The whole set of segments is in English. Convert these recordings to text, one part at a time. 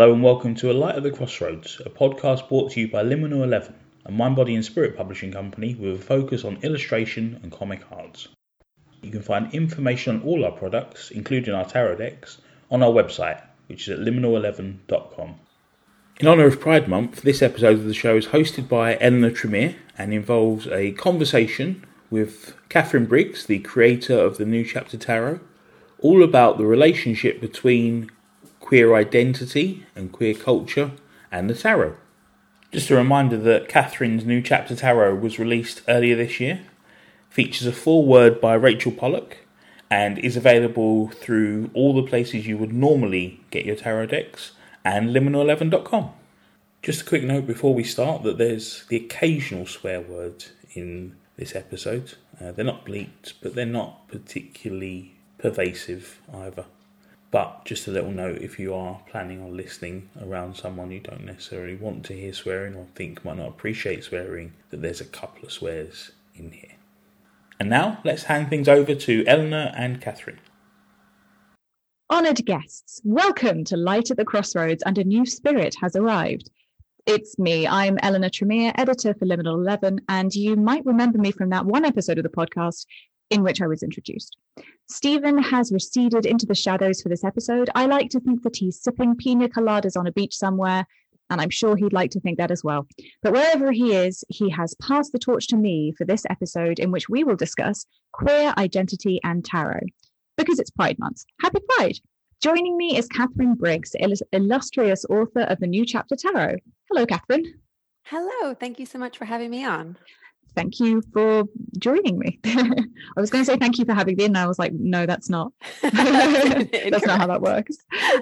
Hello and welcome to A Light at the Crossroads, a podcast brought to you by Liminal 11, a mind, body and spirit publishing company with a focus on illustration and comic arts. You can find information on all our products, including our tarot decks, on our website, which is at liminal11.com. In honour of Pride Month, this episode of the show is hosted by Eleanor Tremere and involves a conversation with Catherine Briggs, the creator of the New Chapter Tarot, all about the relationship between queer identity and queer culture and the tarot. Just a reminder that Catherine's New Chapter Tarot was released earlier this year, features a foreword by Rachel Pollack, and is available through all the places you would normally get your tarot decks and liminal11.com. Just a quick note before we start that there's the occasional swear word in this episode. Uh, they're not bleeped, but they're not particularly pervasive either. But just a little note if you are planning on listening around someone you don't necessarily want to hear swearing or think might not appreciate swearing, that there's a couple of swears in here. And now let's hand things over to Eleanor and Catherine. Honoured guests, welcome to Light at the Crossroads, and a new spirit has arrived. It's me. I'm Eleanor Tremere, editor for Liminal 11, and you might remember me from that one episode of the podcast in which I was introduced. Stephen has receded into the shadows for this episode. I like to think that he's sipping pina coladas on a beach somewhere, and I'm sure he'd like to think that as well. But wherever he is, he has passed the torch to me for this episode in which we will discuss queer identity and tarot because it's Pride Month. Happy Pride! Joining me is Catherine Briggs, illustrious author of the New Chapter Tarot. Hello, Catherine. Hello. Thank you so much for having me on. Thank you for joining me. I was going to say thank you for having me, and I was like, no, that's not. that's not how that works.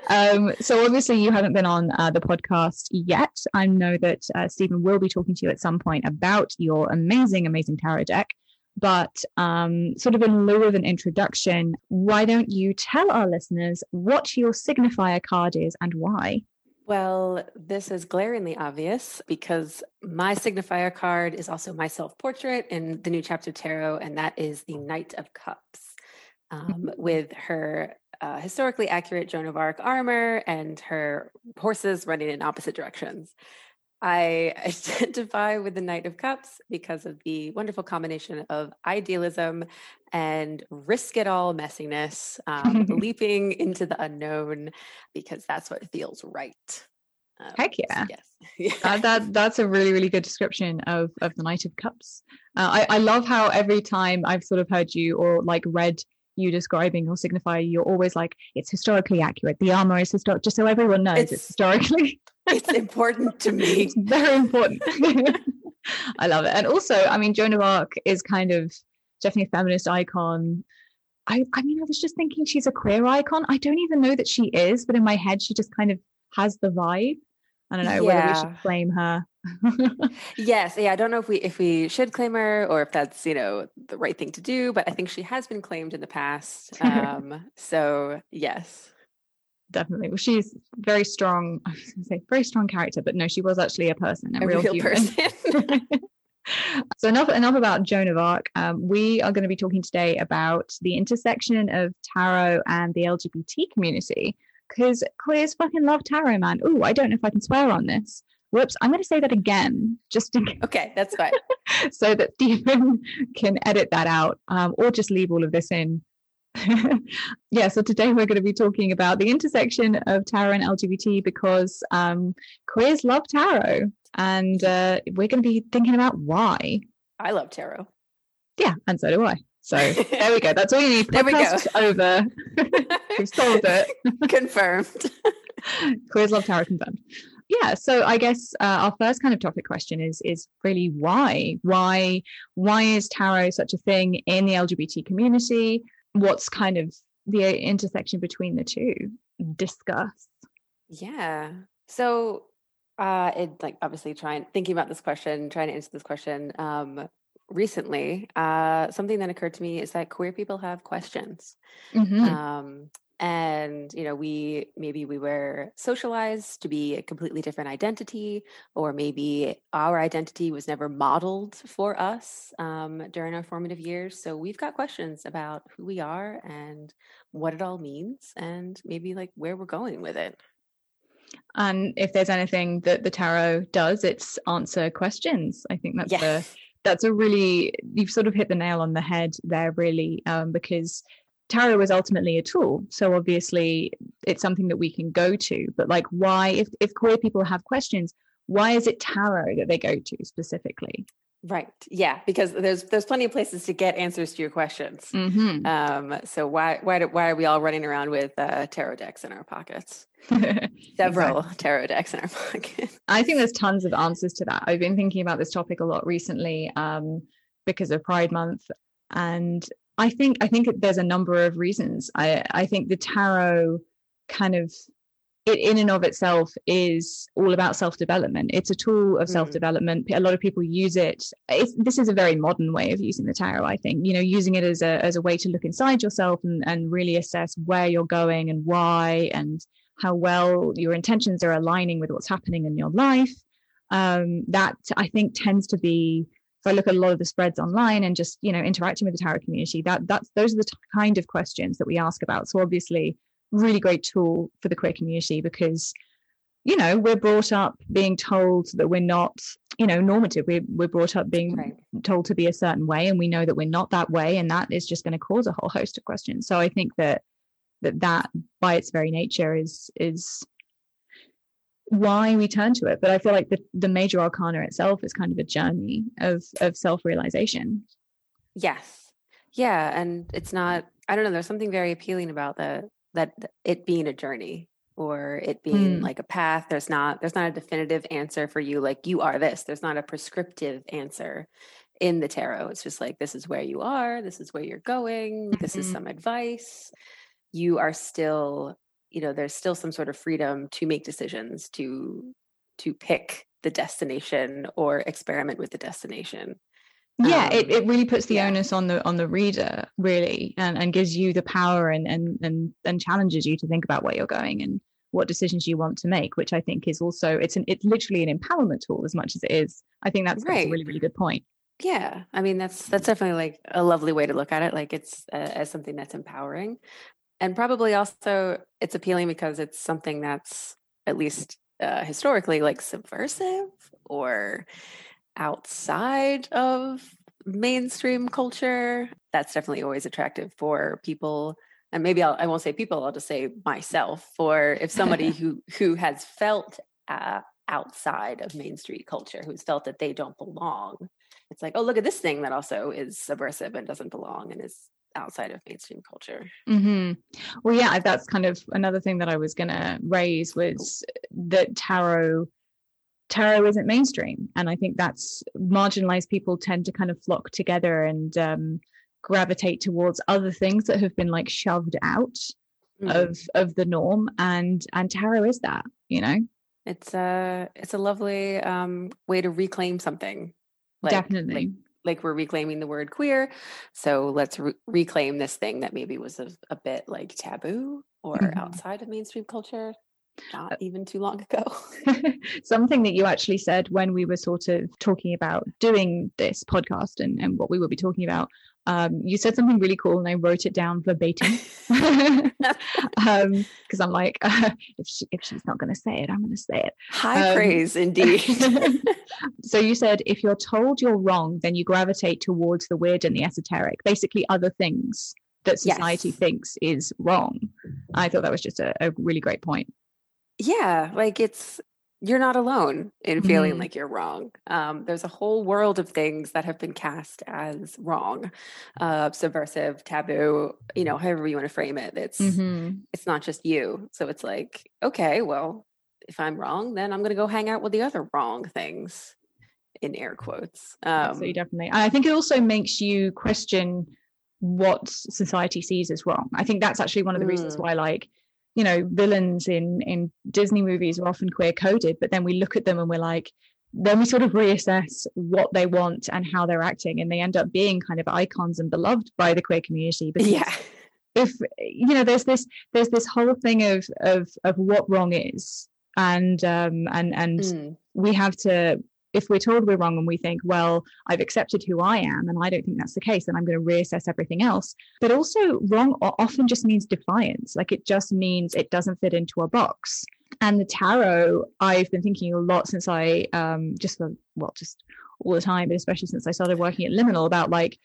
Um, so obviously, you haven't been on uh, the podcast yet. I know that uh, Stephen will be talking to you at some point about your amazing, amazing tarot deck. But um, sort of in lieu of an introduction, why don't you tell our listeners what your signifier card is and why? Well, this is glaringly obvious because my signifier card is also my self portrait in the new chapter tarot, and that is the Knight of Cups um, mm-hmm. with her uh, historically accurate Joan of Arc armor and her horses running in opposite directions. I identify with the Knight of Cups because of the wonderful combination of idealism and risk it all messiness, um, leaping into the unknown because that's what feels right. Um, Heck yeah! So yes, that that's a really really good description of of the Knight of Cups. Uh, I I love how every time I've sort of heard you or like read you describing or signify, you're always like it's historically accurate. The armor is historic, just so everyone knows it's, it's historically. it's important to me. It's very important. I love it. And also, I mean, Joan of Arc is kind of definitely a feminist icon. I, I mean, I was just thinking she's a queer icon. I don't even know that she is, but in my head, she just kind of has the vibe. I don't know yeah. whether we should claim her. yes, yeah, I don't know if we if we should claim her or if that's you know the right thing to do, but I think she has been claimed in the past. Um, so yes, definitely. Well, she's very strong. I was going to say very strong character, but no, she was actually a person, a, a real, real person. so enough enough about Joan of Arc. Um, we are going to be talking today about the intersection of tarot and the LGBT community because queers fucking love tarot, man. Oh, I don't know if I can swear on this. Whoops, I'm going to say that again, just in okay, that's fine, so that Stephen can edit that out, um, or just leave all of this in yeah, so today we're going to be talking about the intersection of tarot and LGBT because um, queers love tarot, and uh, we're going to be thinking about why. I love tarot. Yeah, and so do I. So there we go. That's all you need. there we go. Over. We've solved it. Confirmed. queers love tarot. Confirmed. Yeah. So I guess uh, our first kind of topic question is is really why why why is tarot such a thing in the LGBT community? What's kind of the intersection between the two? Discuss. Yeah. So uh it like obviously trying thinking about this question trying to answer this question um recently uh something that occurred to me is that queer people have questions. Mm-hmm. um and you know we maybe we were socialized to be a completely different identity or maybe our identity was never modeled for us um, during our formative years so we've got questions about who we are and what it all means and maybe like where we're going with it And if there's anything that the tarot does, it's answer questions. I think that's yes. a that's a really you've sort of hit the nail on the head there, really, um, because tarot is ultimately a tool. So obviously, it's something that we can go to. But like, why if if queer people have questions, why is it tarot that they go to specifically? Right. Yeah, because there's there's plenty of places to get answers to your questions. Mm-hmm. Um, so why why do, why are we all running around with uh, tarot decks in our pockets? Several exactly. tarot decks in our pockets. I think there's tons of answers to that. I've been thinking about this topic a lot recently um, because of Pride Month, and I think I think there's a number of reasons. I I think the tarot kind of it in and of itself is all about self-development. It's a tool of mm. self-development. A lot of people use it. It's, this is a very modern way of using the tarot i think. You know using it as a as a way to look inside yourself and, and really assess where you're going and why and how well your intentions are aligning with what's happening in your life. Um, that i think tends to be I look at a lot of the spreads online and just you know interacting with the tarot community, that that's those are the kind of questions that we ask about. So obviously, really great tool for the queer community because you know we're brought up being told that we're not you know normative we're, we're brought up being right. told to be a certain way and we know that we're not that way and that is just going to cause a whole host of questions so i think that that that by its very nature is is why we turn to it but i feel like the, the major arcana itself is kind of a journey of of self-realization. Yes. Yeah and it's not i don't know there's something very appealing about the that it being a journey or it being mm. like a path. There's not there's not a definitive answer for you like you are this. There's not a prescriptive answer in the tarot. It's just like this is where you are. This is where you're going. Mm-hmm. this is mm-hmm. some advice. You are still you know there's still some sort of freedom to make decisions to to pick the destination or experiment with the destination yeah um, it, it really puts the yeah. onus on the on the reader really and, and gives you the power and, and and and challenges you to think about where you're going and what decisions you want to make which i think is also it's an it's literally an empowerment tool as much as it is i think that's, right. that's a really really good point yeah i mean that's that's definitely like a lovely way to look at it like it's uh, as something that's empowering and probably also it's appealing because it's something that's at least uh, historically like subversive or outside of mainstream culture, that's definitely always attractive for people. And maybe I'll, I won't say people, I'll just say myself. For if somebody who who has felt uh, outside of mainstream culture, who's felt that they don't belong, it's like, oh, look at this thing that also is subversive and doesn't belong and is outside of mainstream culture. Mm-hmm. Well, yeah, that's kind of another thing that I was going to raise was that tarot tarot isn't mainstream and i think that's marginalized people tend to kind of flock together and um, gravitate towards other things that have been like shoved out mm. of of the norm and and tarot is that you know it's a it's a lovely um, way to reclaim something like, definitely like, like, we're reclaiming the word queer so let's re- reclaim this thing that maybe was a, a bit like taboo or mm-hmm. outside of mainstream culture not even too long ago. Something that you actually said when we were sort of talking about doing this podcast and, and what we will be talking about. Um, you said something really cool and I wrote it down verbatim because um, I'm like, uh, if, she, if she's not going to say it, I'm going to say it. High um, praise indeed. so you said, if you're told you're wrong, then you gravitate towards the weird and the esoteric, basically other things that society yes. thinks is wrong. I thought that was just a, a really great point yeah like it's you're not alone in feeling mm like you're wrong. Um, there's a whole world of things that have been cast as wrong uh, subversive taboo you know however you want to frame it. It's mm-hmm. it's not just you. So it's like okay well if i'm wrong then i'm going to go hang out with the other wrong things in air quotes. Um, absolutely definitely i think it also makes you question what society sees as wrong. I think that's actually one of the mm. reasons why like you know villains in in disney movies are often queer coded but then we look at them and we're like then we sort of reassess what they want and how they're acting and they end up being kind of icons and beloved by the queer community because yeah if you know there's this there's this whole thing of of of what wrong is and um and and mm. we have to if we're told we're wrong and we think, well, I've accepted who I am and I don't think that's the case, then I'm going to reassess everything else. But also, wrong often just means defiance. Like it just means it doesn't fit into a box. and the tarot, I've been thinking a lot since I um, just well, just all the time, but especially since I started working at Liminal about like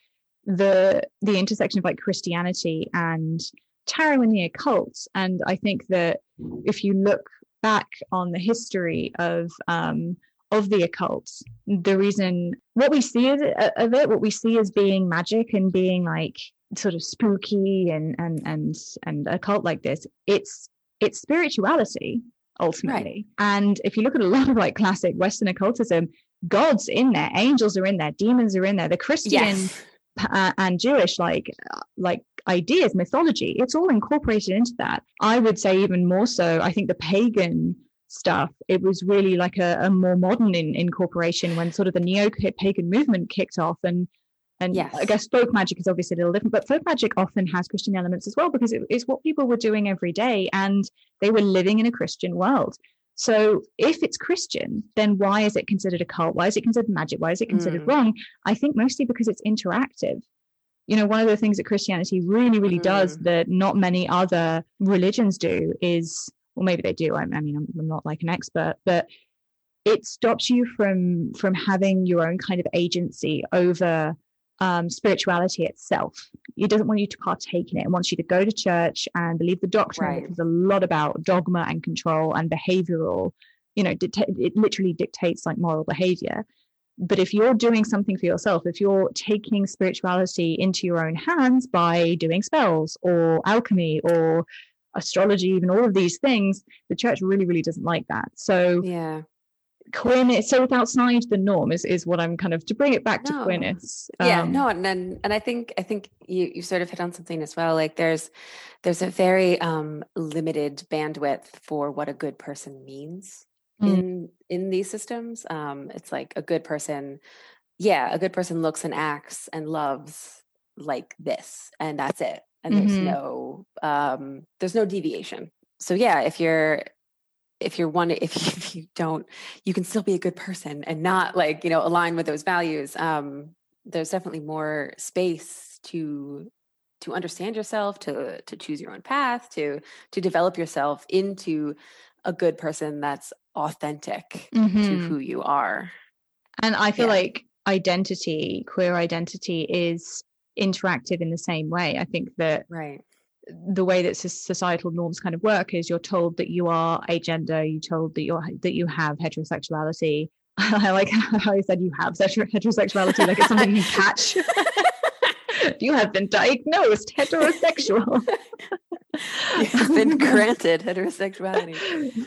the the intersection of like Christianity and tarot and the occult. And I think that if you look back on the history of um, of the occult, the reason what we see of it, what we see as being magic and being like sort of spooky and and and and occult like this, it's it's spirituality ultimately. Right. And if you look at a lot of like classic Western occultism, gods in there, angels are in there, demons are in there. The Christian yes. uh, and Jewish like like ideas, mythology, it's all incorporated into that. I would say even more so. I think the pagan stuff it was really like a, a more modern in, incorporation when sort of the neo-pagan movement kicked off and and yes. I guess folk magic is obviously a little different, but folk magic often has Christian elements as well because it is what people were doing every day and they were living in a Christian world. So if it's Christian, then why is it considered a cult? Why is it considered magic? Why is it considered mm. wrong? I think mostly because it's interactive. You know, one of the things that Christianity really, really mm. does that not many other religions do is, well, maybe they do. I, I mean, I'm, I'm not like an expert, but it stops you from from having your own kind of agency over um, spirituality itself. It doesn't want you to partake in it. It wants you to go to church and believe the doctrine, right. which is a lot about dogma and control and behavioral. You know, it literally dictates like moral behavior. But if you're doing something for yourself, if you're taking spirituality into your own hands by doing spells or alchemy or astrology, even all of these things, the church really, really doesn't like that. So yeah, queerness so it's outside the norm is is what i'm kind of to bring it back no. to queerness um, yeah no and, and and i think i think you you sort of hit on something as well like there's there's a very um limited bandwidth for what a good person means mm. in in these systems um it's like a good person yeah a good person looks and acts and loves like this and that's it and there's mm-hmm. no um there's no deviation so yeah if you're if you're one if you, if you don't you can still be a good person and not like you know align with those values um there's definitely more space to to understand yourself to to choose your own path to to develop yourself into a good person that's authentic mm-hmm. to who you are and i feel yeah. like identity queer identity is interactive in the same way. I think that right. the way that societal norms kind of work is you're told that you are a gender you're told that you're that you have heterosexuality. I like how you said you have heterosexuality like it's something you catch. You have been diagnosed heterosexual. You've been granted heterosexuality.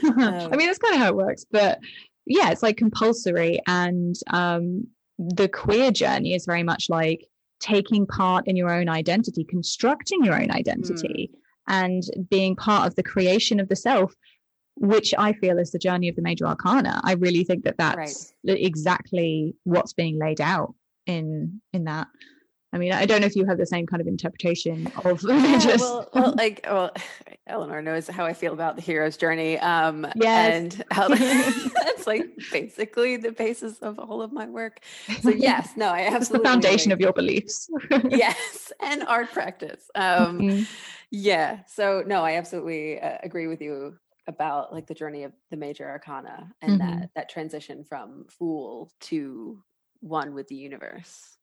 Um, i mean that's kind of how it works but yeah it's like compulsory and um, the queer journey is very much like taking part in your own identity, constructing your own identity, mm. and being part of the creation of the self, which I feel is the journey of the major arcana. I really think that that's right. exactly what's being laid out in in that. I mean, I don't know if you have the same kind of interpretation of yeah, just... well, well, like, well, Eleanor knows how I feel about the hero's journey. Um, yes. and how that's like basically the basis of all of my work. So yes, no, I absolutely. It's the foundation of your beliefs. yes, and art practice. Um, mm-hmm. Yeah. So no, I absolutely uh, agree with you about like the journey of the major arcana and mm-hmm. that that transition from fool to one with the universe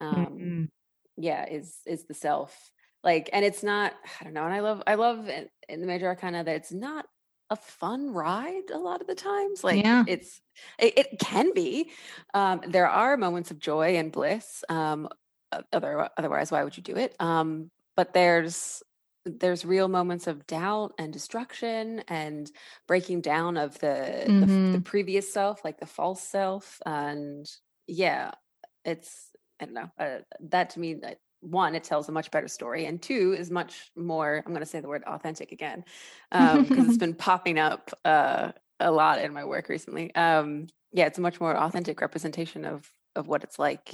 um mm-hmm. yeah is is the self like and it's not i don't know and i love i love in, in the major arcana that it's not a fun ride a lot of the times like yeah. it's it, it, can be um there are moments of joy and bliss um other otherwise why would you do it um but there's there's real moments of doubt and destruction and breaking down of the, mm-hmm. the, the previous self like the false self and yeah it's I don't know. Uh, that to me, uh, one, it tells a much better story, and two is much more. I'm going to say the word authentic again because um, it's been popping up uh, a lot in my work recently. Um, yeah, it's a much more authentic representation of of what it's like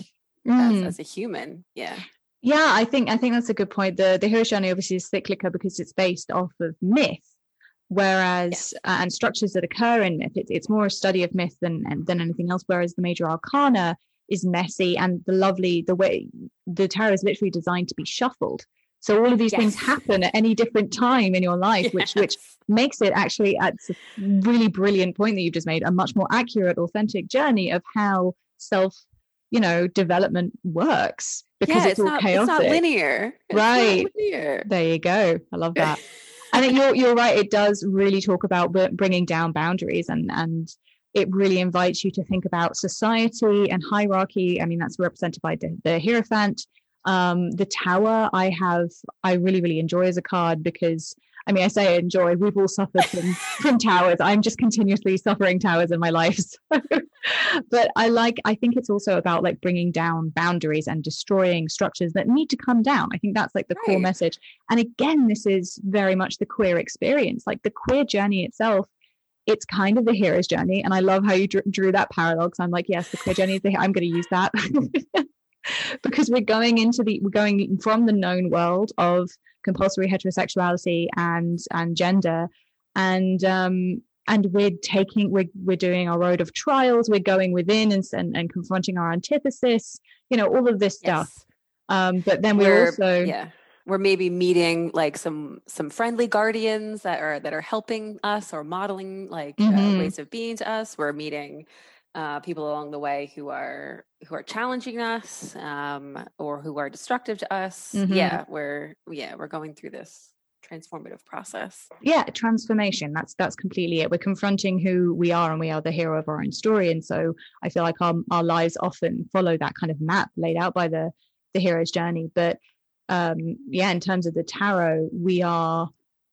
mm. as, as a human. Yeah. Yeah, I think I think that's a good point. The the journey obviously is cyclical because it's based off of myth, whereas uh, and structures that occur in myth. It, it's more a study of myth than than anything else. Whereas the major arcana is messy and the lovely the way the tarot is literally designed to be shuffled So all of these Yes. things happen at any different time in your life, which which makes it actually at a really brilliant point that you've just made a much more accurate, authentic journey of how self, you know, development works because yeah, it's, all not chaotic. it's not linear. It's not Right. linear. There you go. I love that. I think you're you're right. It does really talk about bringing down boundaries, and and it really invites you to think about society and hierarchy. I mean, that's represented by the, the Hierophant. Um, the Tower, I have, I really really enjoy as a card because. I mean, I say I enjoy. We've all suffered from from towers. I'm just continuously suffering towers in my life. So. but I like. I think it's also about like bringing down boundaries and destroying structures that need to come down. I think that's like the core message. And again, this is very much the queer experience. Like the queer journey itself, it's kind of the hero's journey. And I love how you drew, drew that paradox. I'm like, yes, the queer journey is the. I'm going to use that because we're going into the we're going from the known world of compulsory heterosexuality and and gender, and um and we're taking we're we're doing our road of trials. We're going within and and, and confronting our antithesis. You know all of this stuff. Um, but then we're, We're- also yeah we're maybe meeting like some some friendly guardians that are that are helping us or modeling like Mhm. uh, ways of being to us. We're meeting uh, people along the way who are who are challenging us um, or who are destructive to us. Mhm. yeah we're yeah we're going through this transformative process. Yeah transformation. That's that's completely it. We're confronting who we are and we are the hero of our own story. And so i feel like our, our lives often follow that kind of map laid out by the the hero's journey. But um yeah in terms of the tarot we are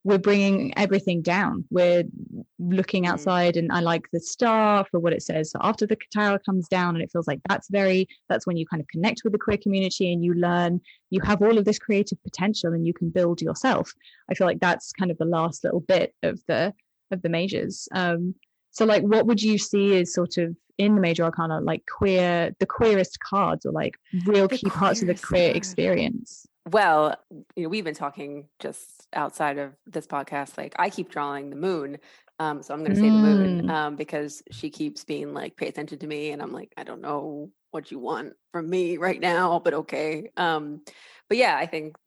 we're bringing everything down we're looking Mm. outside and i like the star for what it says so after the tarot comes down and it feels like that's very that's when you kind of connect with the queer community and you learn you have all of this creative potential and you can build yourself I feel like that's kind of the last little bit of the of the majors. Um, so like, what would you see as sort of in the major arcana, like queer, the queerest cards, or like real The key parts of the queer card. experience? Well you know we've been talking just outside of this podcast like i keep drawing the moon um so i'm going to say the moon Mm. um because she keeps being like pay attention to me and i'm like i don't know what you want from me right now but okay um but yeah i think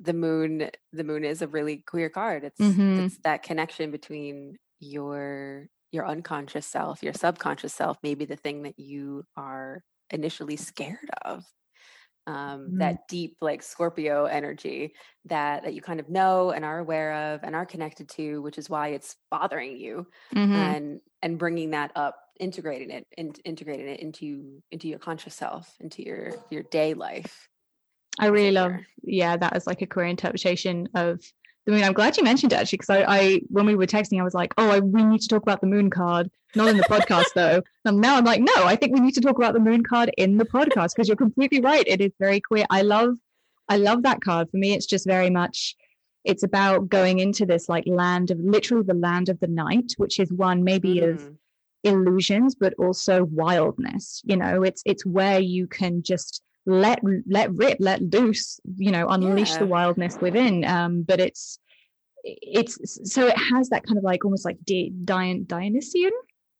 the moon the moon is a really queer card it's Mhm. it's that connection between your your unconscious self your subconscious self maybe the thing that you are initially scared of um, Mhm. that deep like scorpio energy that that you kind of know and are aware of and are connected to which is why it's bothering you Mhm. and and bringing that up integrating it and integrating it into into your conscious self into your your day life I really love, yeah, that as like a queer interpretation of the moon. I'm glad you mentioned it actually, because I, I, when we were texting, I was like, oh, I, we need to talk about the moon card, not in the podcast though. And now I'm like, no, I think we need to talk about the moon card in the podcast because you're completely right. It is very queer. I love, I love that card. For me, it's just very much, it's about going into this like land of literally the land of the night, which is one maybe of Mhm. illusions but also wildness you know it's it's where you can just let let rip let loose you know unleash the wildness within. Um but it's it's so it has that kind of like almost like Di- Dion, dionysian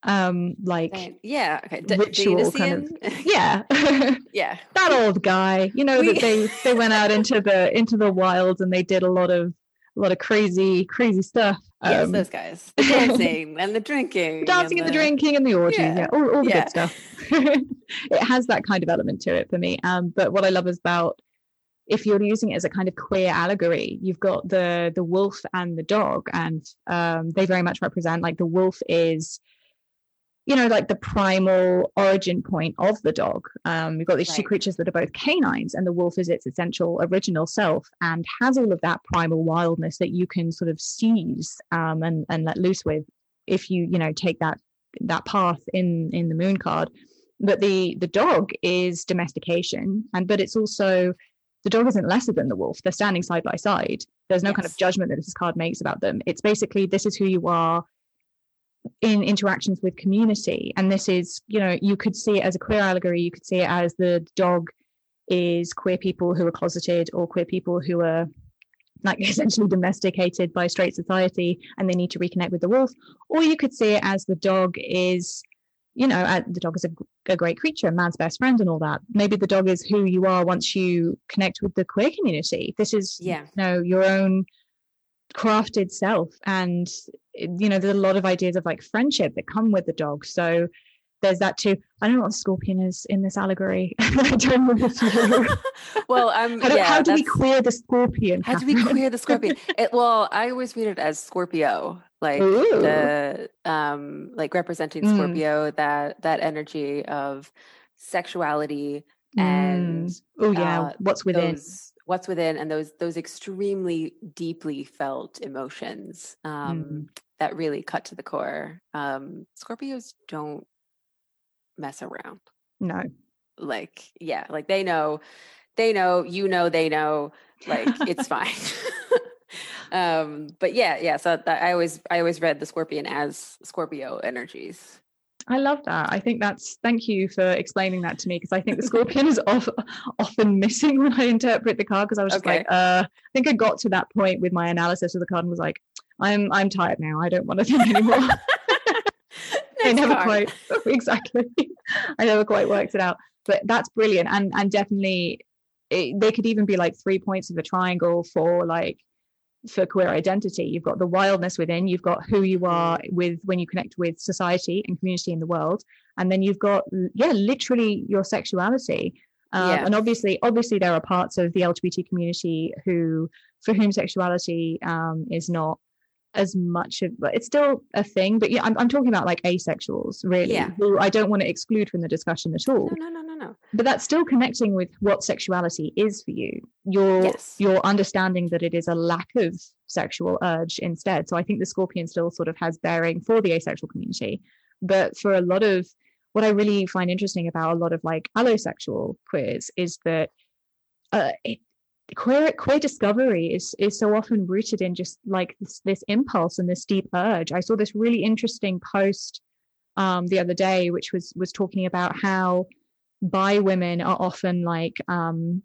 um like yeah okay D- ritual kind of- yeah. Yeah. That old guy you know We- that they they went out into the into the wilds and they did a lot of a lot of crazy crazy stuff yes um, those guys the dancing and the drinking the dancing and the the- drinking and the orgies, yeah, Yeah, all, all the yeah. good stuff. it has that kind of element to it for me. Um, but what I love is about if you're using it as a kind of queer allegory, you've got the the wolf and the dog, and um, they very much represent like the wolf is, you know, like the primal origin point of the dog. Um, you've got these two creatures that are both canines, and the wolf is its essential original self and has all of that primal wildness that you can sort of seize um, and and let loose with if you you know take that that path in in the moon card. But the the dog is domestication and but it's also the dog isn't lesser than the wolf. They're standing side by side. There's no kind of judgment that this card makes about them. It's basically this is who you are in interactions with community and this is you know you could see it as a queer allegory you could see it as the dog is queer people who are closeted or queer people who are like essentially domesticated by straight society and they need to reconnect with the wolf or you could see it as the dog is you know, uh, the dog is a, a, great creature, man's best friend, and all that. Maybe the dog is who you are once you connect with the queer community. This is, yeah. you know, your own crafted self, and you know, there's a lot of ideas of like friendship that come with the dog. So there's that too. I don't know what scorpion is in this allegory. I don't know well, um, how, yeah, how do we queer the scorpion? How do we queer the scorpion? It, well, I always read it as Scorpio, like Ooh. the um, like representing mm. Scorpio, that that energy of sexuality and mm. oh yeah, uh, what's within. Those, what's within and those those extremely deeply felt emotions um, mm. That really cut to the core um, scorpios don't mess around. No. Like, yeah, like they know, they know, you know, they know, like it's fine. um, but yeah, yeah. So that, I always, I always read the scorpion as Scorpio energies. I love that. I think that's thank you for explaining that to me because I think the scorpion is off, often missing when I interpret the card because I was just okay. like, uh, I think I got to that point with my analysis of the card and was like, I'm I'm tired now. I don't want to think anymore. I never quite exactly. I never quite worked it out, but that's brilliant, and and definitely it, they could even be like three points of a triangle for like for queer identity. You've got the wildness within, you've got who you are with when you connect with society and community in the world, and then you've got yeah, literally your sexuality. Um, yeah. And obviously, obviously, there are parts of the LGBT community who, for whom sexuality um, is not as much of but it's still a thing but yeah I'm, I'm talking about like asexuals really yeah. who i don't want to exclude from the discussion at all. No no no no no. But that's still connecting with what sexuality is for you. Your yes. your understanding that it is a lack of sexual urge instead. So i think the scorpion still sort of has bearing for the asexual community. But for a lot of what i really find interesting about a lot of like allosexual queers is that uh, it, queer queer discovery is is so often rooted in just like this, this impulse and this deep urge. I saw this really interesting post um, the other day, which was was talking about how bi women are often like um,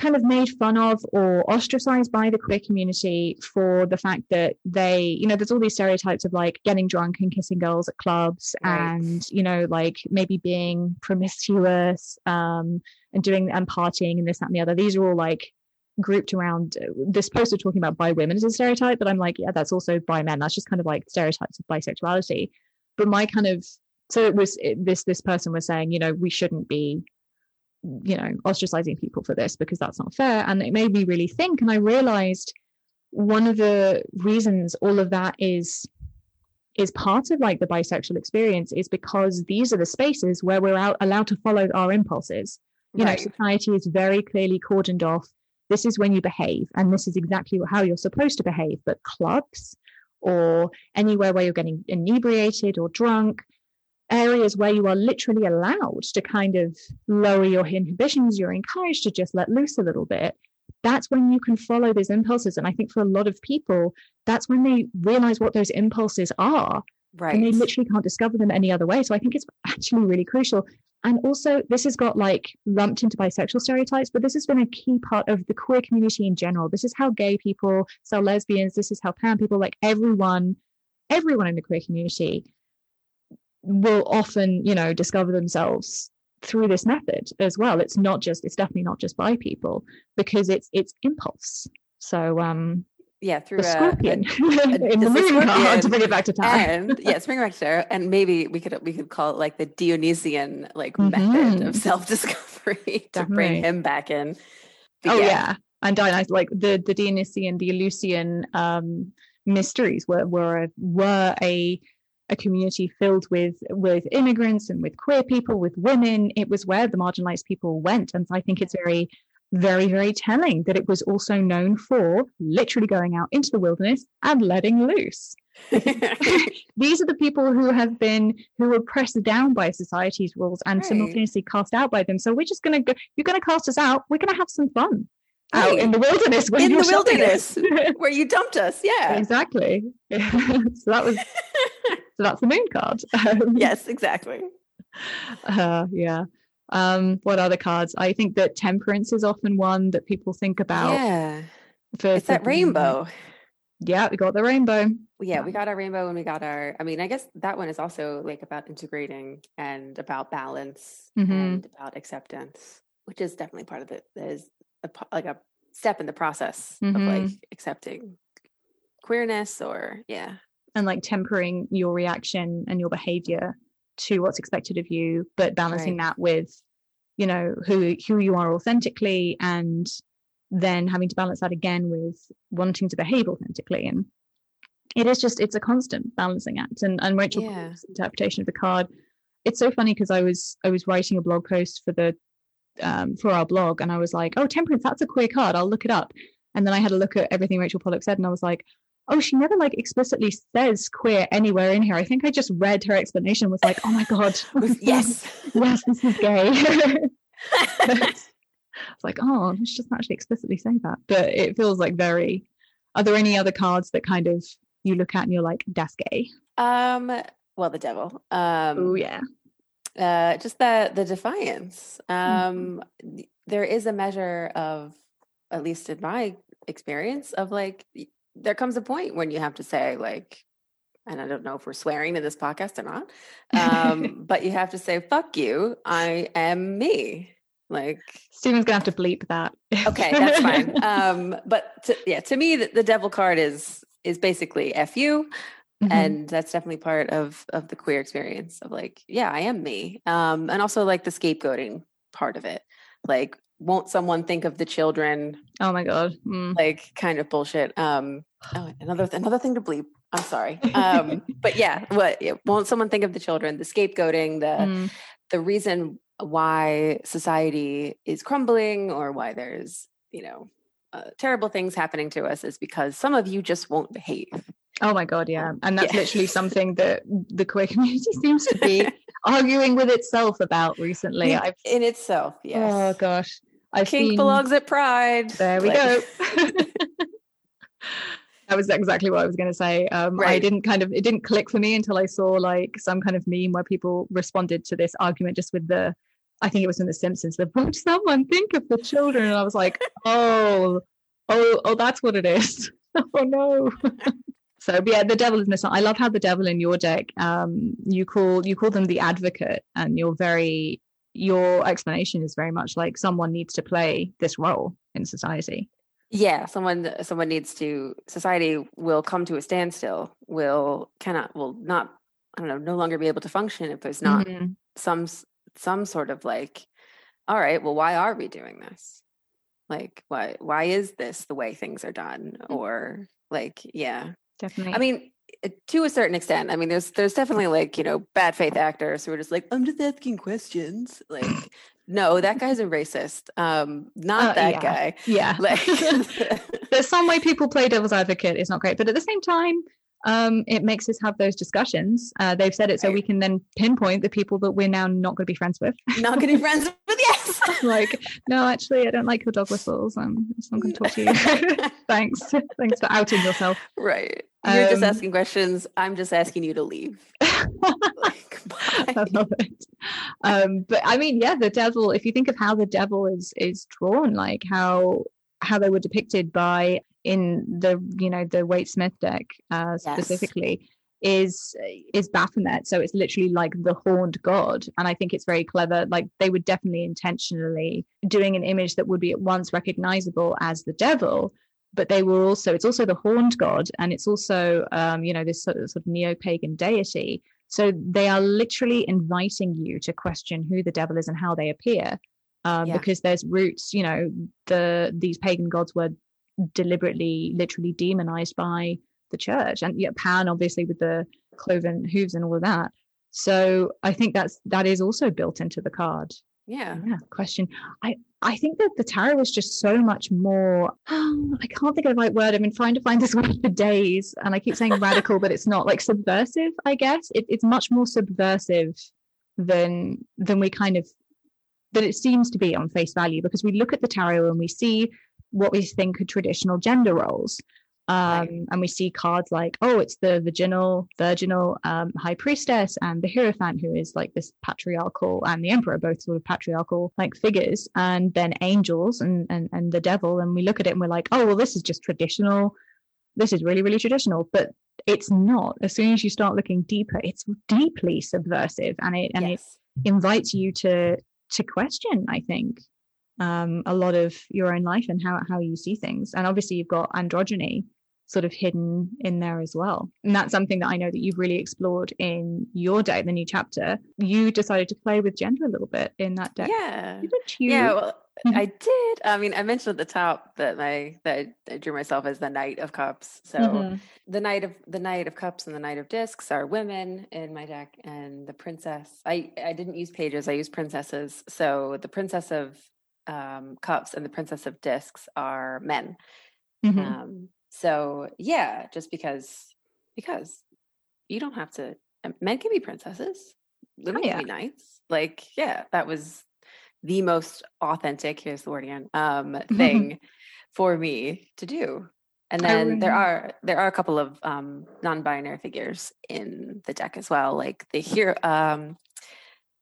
kind of made fun of or ostracized by the queer community for the fact that they, you know, there's all these stereotypes of like getting drunk and kissing girls at clubs right. and, you know, like maybe being promiscuous um, and doing and partying and this, that, and the other. These are all like grouped around uh, this poster talking about bi women as a stereotype, but I'm like, yeah, that's also bi men. That's just kind of like stereotypes of bisexuality. But my kind of so it was it, this this person was saying, you know, we shouldn't be you know ostracizing people for this because that's not fair. And it made me really think and i realized one of the reasons all of that is is part of like the bisexual experience is because these are the spaces where we're out allowed to follow our impulses. You right. know society is very clearly cordoned off. This is when you behave and this is exactly how you're supposed to behave. But clubs or anywhere where you're getting inebriated or drunk areas where you are literally allowed to kind of lower your inhibitions, you're encouraged to just let loose a little bit. That's when you can follow those impulses. And I think for a lot of people, that's when they realize what those impulses are. Right. And they literally can't discover them any other way. So I think it's actually really crucial. And also, this has got like lumped into bisexual stereotypes, but this has been a key part of the queer community in general. This is how gay people, so lesbians, this is how pan people, like everyone, everyone in the queer community will often, you know, discover themselves through this method as well. It's not just, it's definitely not just bi people because it's it's impulse. So um yeah, through the scorpion a, a, in the moon to bring it back to time. And yes, bring it back to tarot. And maybe we could we could call it like the Dionysian like mm-hmm. method of self-discovery to bring him back in. But oh yeah. yeah. And Dionysus, like the the Dionysian, the Eleusinian um mysteries were were were a a community filled with with immigrants and with queer people, with women. It was where the marginalized people went, and I think it's very very, very telling that it was also known for literally going out into the wilderness and letting loose. These are the people who have been who were pressed down by society's rules and right. simultaneously cast out by them. So we're just gonna go, you're gonna cast us out, we're gonna have some fun. Out in the wilderness in the wilderness where you dumped us yeah exactly so that was so that's the moon card. Um, yes, exactly. Uh, yeah. Um, what other cards? I think that temperance is often one that people think about. Yeah. For, it's for that rainbow. Yeah, we got the rainbow. Yeah, we got our rainbow and we got our. I mean, I guess that one is also like about integrating and about balance Mhm. and about acceptance, which is definitely part of it. Is a, like a step in the process of like accepting queerness or yeah, and like tempering your reaction and your behavior to what's expected of you but balancing Right. that with you know who who you are authentically and then having to balance that again with wanting to behave authentically. And it is just it's a constant balancing act. And and Rachel Yeah. Interpretation of the card. It's so funny because I was I was writing a blog post for the um, for our blog and I was like oh temperance that's a queer card. I'll look it up. And then I had a look at everything Rachel Pollack said and I was like oh, she never like explicitly says queer anywhere in here. I think I just read her explanation was like, oh my God. yes, yes, this is gay. it's like, oh, she doesn't actually explicitly say that. But it feels like very are there any other cards that kind of you look at and you're like, that's gay? um, well, the devil. Um, Oh yeah. uh just the the defiance Mm-hmm. um there is a measure of at least in my experience of like there comes a point when you have to say like and i don't know if we're swearing in this podcast or not um but you have to say fuck you i am me like Stephen's gonna have to bleep that. okay that's fine um but to, yeah to me the, the devil card is is basically f you Mhm. and that's definitely part of of the queer experience of like yeah i am me um and also like the scapegoating part of it like won't someone think of the children oh my god. Mm. like kind of bullshit um oh, another another thing to bleep i'm sorry um but yeah what won't someone think of the children the scapegoating the Mm. the reason why society is crumbling or why there's you know uh, terrible things happening to us is because some of you just won't behave Oh my god, yeah. And that's Yeah. literally something that the queer community seems to be arguing with itself about recently. I've in itself yes oh gosh. I've Kink seen belongs at Pride. There we Like- go. that was exactly what I was going to say. Um, I didn't kind of it didn't click for me until I saw like some kind of meme where people responded to this argument just with the I think it was in The Simpsons. The won't someone think of the children? And I was like, oh, oh, oh, that's what it is. oh no. so yeah, the devil is in this. I love how the devil in your deck, um, you call you call them the advocate, and you're very your explanation is very much like someone needs to play this role in society. yeah, someone someone needs to society will come to a standstill, will cannot will not I don't know, no longer be able to function if there's not Mhm. some some sort of like, all right, well, why are we doing this? Like, why why is this the way things are done? Or like, yeah. Definitely. I mean, to a certain extent. I mean, there's there's definitely like you know bad faith actors who are just like I'm just asking questions. Like, no, that guy's a racist. Um, not Uh, that yeah. guy. yeah. Like, There's some way people play devil's advocate is not great, but at the same time, um, it makes us have those discussions. Uh, they've said it so we can then pinpoint the people that we're now not going to be friends with. not getting friends with yes. like, no, actually, I don't like your dog whistles. I'm just not going to talk to you. Thanks. Thanks for outing yourself. right. You're just Um, asking questions. I'm just asking you to leave. Like, I love it. Um, but I mean, yeah, the devil. If you think of how the devil is is drawn, like how how they were depicted by in the you know the Waite Smith deck uh, Yes. specifically is is Baphomet. So it's literally like the horned god, and I think it's very clever. Like they were definitely intentionally doing an image that would be at once recognizable as the devil. But they were also, it's also the horned god, and it's also, um, you know, this sort of, sort of neo pagan deity so they are literally inviting you to question who the devil is and how they appear, um, Yeah. because there's roots. You know, the these pagan gods were deliberately, literally demonized by the church, and yet Pan, obviously, with the cloven hooves and all of that. So I think that's that is also built into the card. Yeah. Yeah, question. I I think that the tarot is just so much more. I can't think of the right word. I've been trying to find this word for days, and I keep saying radical, but it's not like subversive. I guess it, it's much more subversive than than we kind of that it seems to be on face value because we look at the tarot and we see what we think are traditional gender roles. Um, Right. And we see cards like, oh, it's the virginal, virginal um, high priestess and the Hierophant, who is like this patriarchal, and the Emperor, both sort of patriarchal like figures, and then angels and, and and the devil. And we look at it and we're like, oh, well, this is just traditional this is really, really traditional, but it's not. As soon as you start looking deeper, it's deeply subversive and it and yes. it invites you to to question, I think, um, a lot of your own life and how how you see things. And obviously you've got androgyny, sort of hidden in there as well. And that's something that I know that you've really explored in your deck, the new chapter. You decided to play with gender a little bit in that deck. Yeah. Yeah. Well, mm-hmm. I did. I mean, I mentioned at the top that my that I drew myself as the Knight of Cups. So mm-hmm. the Knight of the Knight of Cups and the Knight of Discs are women in my deck, and the Princess. I I didn't use pages. I used princesses. So the Princess of um, Cups and the Princess of Discs are men. Mm-hmm. Um, so yeah, just because because you don't have to um, men can be princesses, women oh, yeah. can be knights. Like, yeah, that was the most authentic, here's the word again, um, thing for me to do. And then there are there are a couple of um, non-binary figures in the deck as well. Like the hero um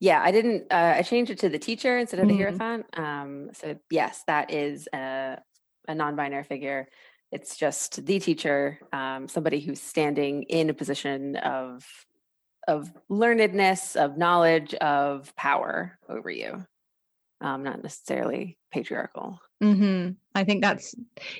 yeah, I didn't uh, I changed it to the teacher instead of the mm-hmm. hierophant. Um so yes, that is a a non-binary figure it's just the teacher, um, somebody who's standing in a position of of learnedness, of knowledge, of power over you, um, not necessarily patriarchal. Mm-hmm. I think that's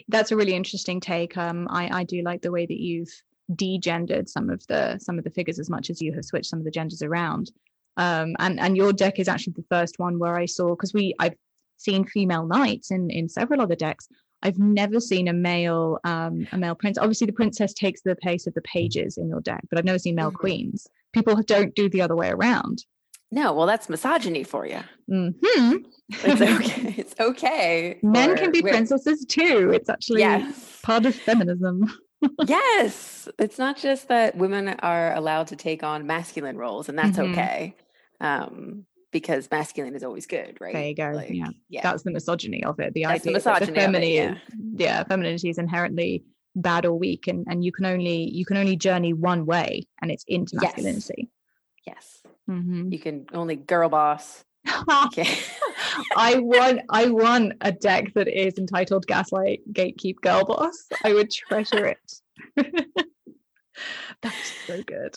that's a really interesting take. Um, I I do like the way that you've degendered some of the some of the figures as much as you have switched some of the genders around. Um, and and your deck is actually the first one where I saw because we I've seen female knights in in several other decks, I've never seen a male um, a male prince. Obviously, the princess takes the place of the pages in your deck, but I've never seen male mm-hmm. queens. People don't do the other way around. No, well, that's misogyny for you. Mm-hmm. It's okay. It's okay. Men can be princesses too. It's actually yes. part of feminism. yes, it's not just that women are allowed to take on masculine roles, and that's mm-hmm. okay. Um, because masculine is always good, right? There you go. Like, yeah. yeah. That's the misogyny of it. The That's idea the that the femininity, yeah. yeah, femininity is inherently bad or weak and, and you can only you can only journey one way and it's into masculinity. Yes. yes. Mm-hmm. You can only girl boss. Okay. I want I want a deck that is entitled Gaslight Gatekeep Girl Boss. I would treasure it. That's so good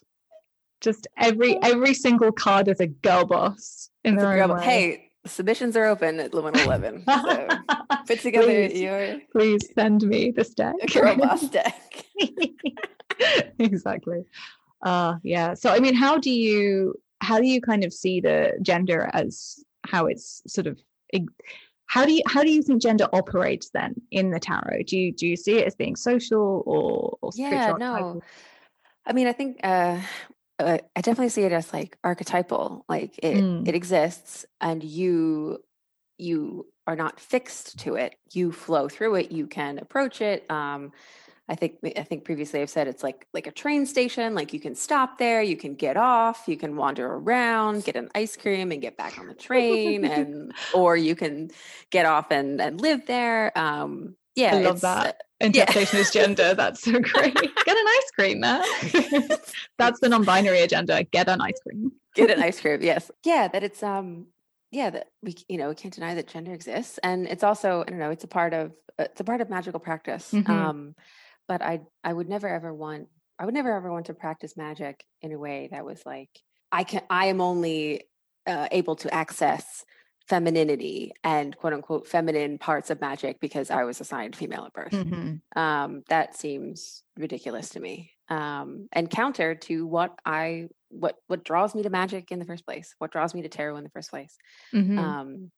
just every every single card is a girl boss in their own way. Hey, submissions are open at Liminal Eleven. So put together please, your please send me this deck. Girl boss deck. exactly. Uh yeah. So I mean, how do you how do you kind of see the gender as how it's sort of how do you how do you think gender operates then in the tarot? Do you do you see it as being social or, or yeah no I mean, I think uh, uh, I definitely see it as like archetypal. Like it, mm. it exists, and you you are not fixed to it. You flow through it. You can approach it. Um, I think I think previously I've said it's like like a train station. Like you can stop there, you can get off, you can wander around, get an ice cream, and get back on the train, and or you can get off and and live there. Um, yeah, I love that interpretation yeah. is gender. That's so great. Get an ice cream, man. That's the non-binary agenda. Get an ice cream. Get an ice cream. Yes. Yeah. That it's um. Yeah. That we you know we can't deny that gender exists, and it's also I don't know. It's a part of it's a part of magical practice. Mm-hmm. Um, but I I would never ever want I would never ever want to practice magic in a way that was like I can I am only uh, able to access femininity and quote unquote feminine parts of magic because I was assigned female at birth. Mm-hmm. Um, that seems ridiculous to me um, and counter to what I what what draws me to magic in the first place, what draws me to tarot in the first place. Mm-hmm. Um,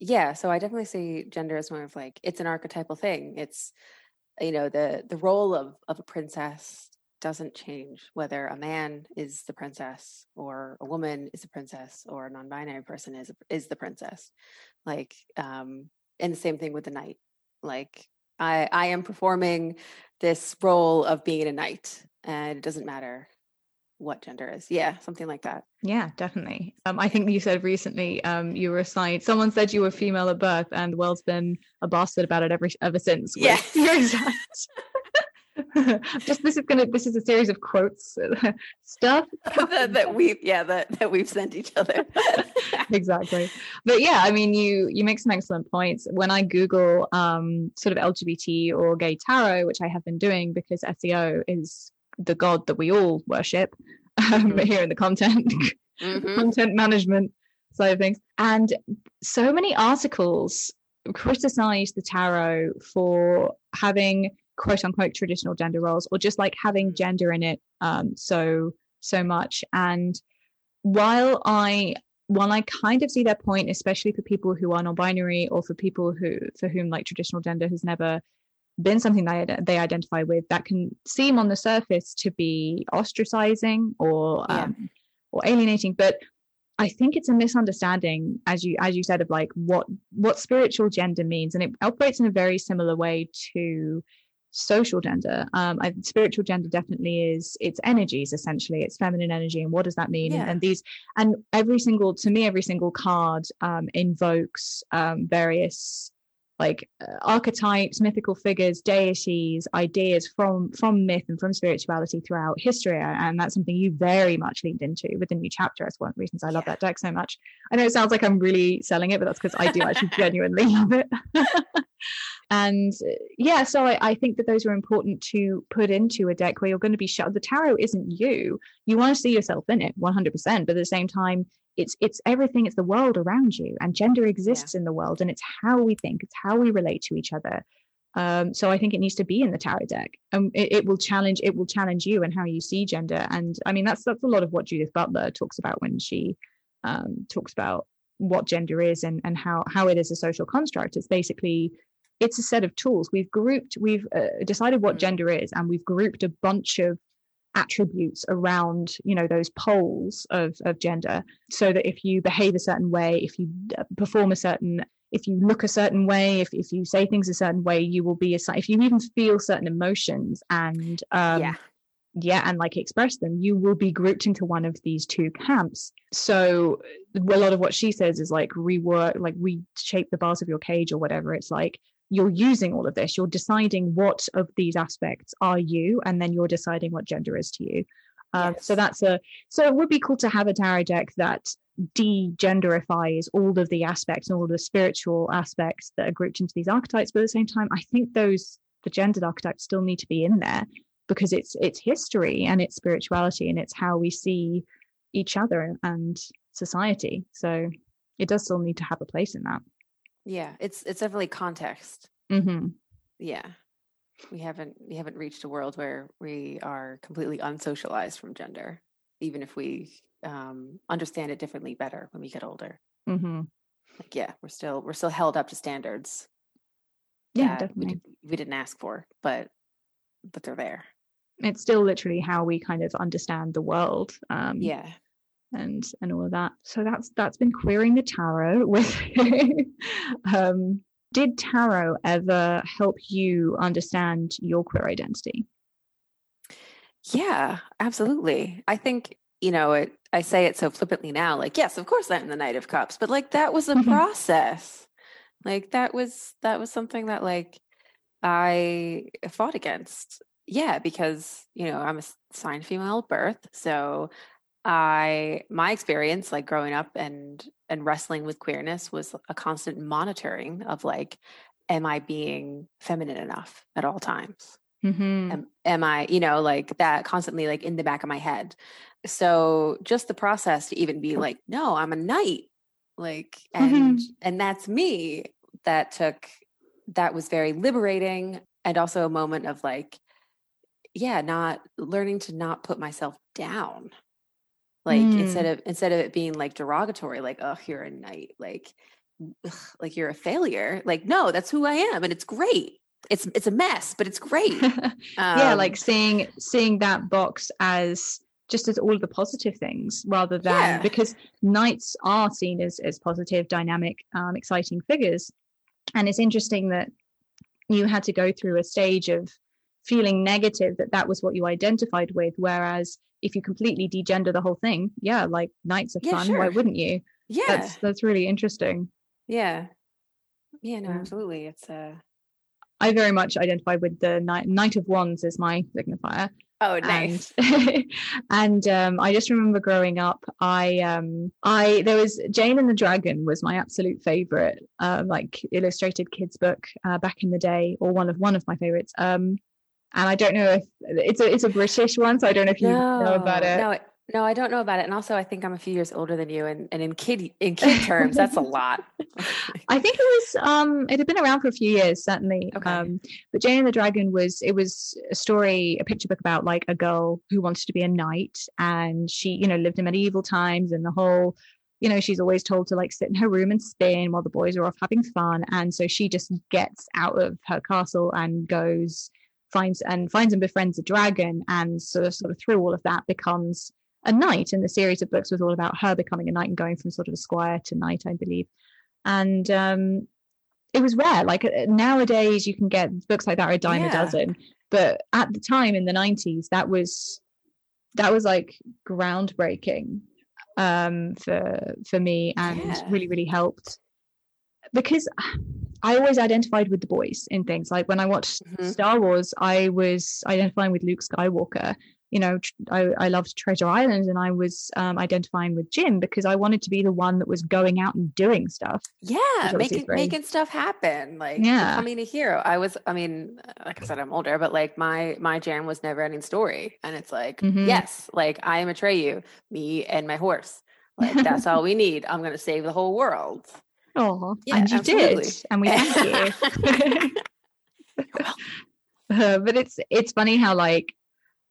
yeah, so I definitely see gender as more of like it's an archetypal thing. It's you know the the role of of a princess doesn't change whether a man is the princess or a woman is a princess or a non-binary person is is the princess. Like um and the same thing with the knight. Like i i am performing this role of being a knight and it doesn't matter what gender is. Yeah something like that. Yeah definitely. Um i think you said recently um you were assigned someone said you were female at birth and the world's been a bastard about it ever ever since yeah just this is gonna this is a series of quotes stuff. That, that we've yeah that, that we've sent each other. Exactly. But yeah i mean you you make some excellent points. When i google um sort of lgbt or gay tarot which i have been doing because seo is the god that we all worship um, mm-hmm. here in the content mm-hmm. content management side of things. And so many articles criticize the tarot for having quote unquote traditional gender roles or just like having gender in it um, so so much. And while i while i kind of see their point especially for people who are non-binary or for people who for whom like traditional gender has never been something that they identify with that can seem on the surface to be ostracizing or um, or alienating. But I think it's a misunderstanding, as you as you said, of like what what spiritual gender means, and it operates in a very similar way to social gender. Um, I, spiritual gender definitely is it's energies essentially. It's feminine energy, and what does that mean? Yeah. And, and, these and every single to me, every single card um, invokes um, various like uh, archetypes, mythical figures, deities, ideas from from myth and from spirituality throughout history, and that's something you very much leaned into with the new chapter. as one of the reasons I love that deck so much. I know it sounds like I'm really selling it, but that's because I do actually genuinely love it. and uh, yeah, so I, I, think that those are important to put into a deck where you're going to be shut. The tarot isn't you. You want to see yourself in it 100%, but at the same time, it's it's everything it's the world around you and gender exists yeah. in the world and it's how we think it's how we relate to each other um, so i think it needs to be in the tarot deck and it, it, will challenge it will challenge you and how you see gender and i mean that's that's a lot of what judith butler talks about when she um, talks about what gender is and and how how it is a social construct it's basically it's a set of tools. We've grouped we've uh, decided what mm. gender is and we've grouped a bunch of attributes around you know those poles of, of gender so that if you behave a certain way if you uh, perform a certain if you look a certain way if, if you say things a certain way you will be a if you even feel certain emotions and um yeah. yeah and like express them you will be grouped into one of these two camps. So a lot of what she says is like rework like reshape the bars of your cage or whatever it's like you're using all of this. You're deciding what of these aspects are you and then you're deciding what gender is to you. Um, yes. so that's a so it would be cool to have a tarot deck that degenderifies all of the aspects and all of the spiritual aspects that are grouped into these archetypes but at the same time i think those the gendered archetypes still need to be in there because it's it's history and it's spirituality and it's how we see each other and society. So it does still need to have a place in that yeah, it's it's definitely context. Mm-hmm. Yeah, we haven't we haven't reached a world where we are completely unsocialized from gender, even if we um, understand it differently better when we get older. Mm-hmm. Like, yeah, we're still we're still held up to standards. Yeah, definitely. We, we didn't ask for, but but they're there. It's still literally how we kind of understand the world. Um, yeah, and and all of that. So that's that's been queering the tarot with. um, did tarot ever help you understand your queer identity? Yeah, absolutely. I think you know it. I say it so flippantly now, like yes, of course I'm the Knight of Cups, but like that was a mm-hmm. process. Like that was that was something that like I fought against. Yeah, because you know I'm a signed female at birth, so I my experience like growing up and and wrestling with queerness was a constant monitoring of like am I being feminine enough at all times? Mm-hmm. Am, am I, you know, like that constantly like in the back of my head. So just the process to even be like, no, I'm a knight. Like and mm-hmm. and that's me. That took that was very liberating and also a moment of like yeah, not learning to not put myself down like mm. instead of instead of it being like derogatory like oh you're a knight like ugh, like you're a failure like no that's who i am and it's great it's it's a mess but it's great um, yeah like seeing seeing that box as just as all of the positive things rather than yeah. because knights are seen as as positive dynamic um, exciting figures and it's interesting that you had to go through a stage of feeling negative that that was what you identified with whereas if you completely degender the whole thing, yeah, like knights are yeah, fun. Sure. Why wouldn't you? Yeah, that's that's really interesting. Yeah, yeah, no, absolutely. It's a. Uh... I very much identify with the Knight, Knight of Wands as my signifier. Oh, nice. And, and um, I just remember growing up, I um, I there was Jane and the Dragon was my absolute favorite, uh, like illustrated kids book uh, back in the day, or one of one of my favorites. Um, and I don't know if it's a it's a British one, so I don't know if you no, know about it. No, no, I don't know about it. And also I think I'm a few years older than you and, and in kid in kid terms, that's a lot. I think it was um it had been around for a few years, certainly. Okay. Um but Jane and the Dragon was it was a story, a picture book about like a girl who wanted to be a knight and she, you know, lived in medieval times and the whole you know, she's always told to like sit in her room and spin while the boys are off having fun. And so she just gets out of her castle and goes, finds and finds and befriends a dragon, and sort of sort of through all of that becomes a knight. And the series of books was all about her becoming a knight and going from sort of a squire to knight, I believe. And um, it was rare. Like uh, nowadays, you can get books like that are a dime a dozen. But at the time in the nineties, that was that was like groundbreaking um, for for me, and Yeah. really really helped because I always identified with the boys in things. Like when I watched Mhm. Star Wars, I was identifying with Luke Skywalker. You know, I, I loved Treasure Island, and I was um, identifying with Jim because I wanted to be the one that was going out and doing stuff. Yeah, making making stuff happen, like Yeah. becoming a hero. I was, I mean, like I said, I'm older, but like my my jam was never ending story, and it's like, Mhm. yes, like I am a Atreyu, me and my horse. Like that's all we need. I'm gonna save the whole world. Oh, Yeah, and you absolutely. did, and we thank you. Uh, but it's it's funny how like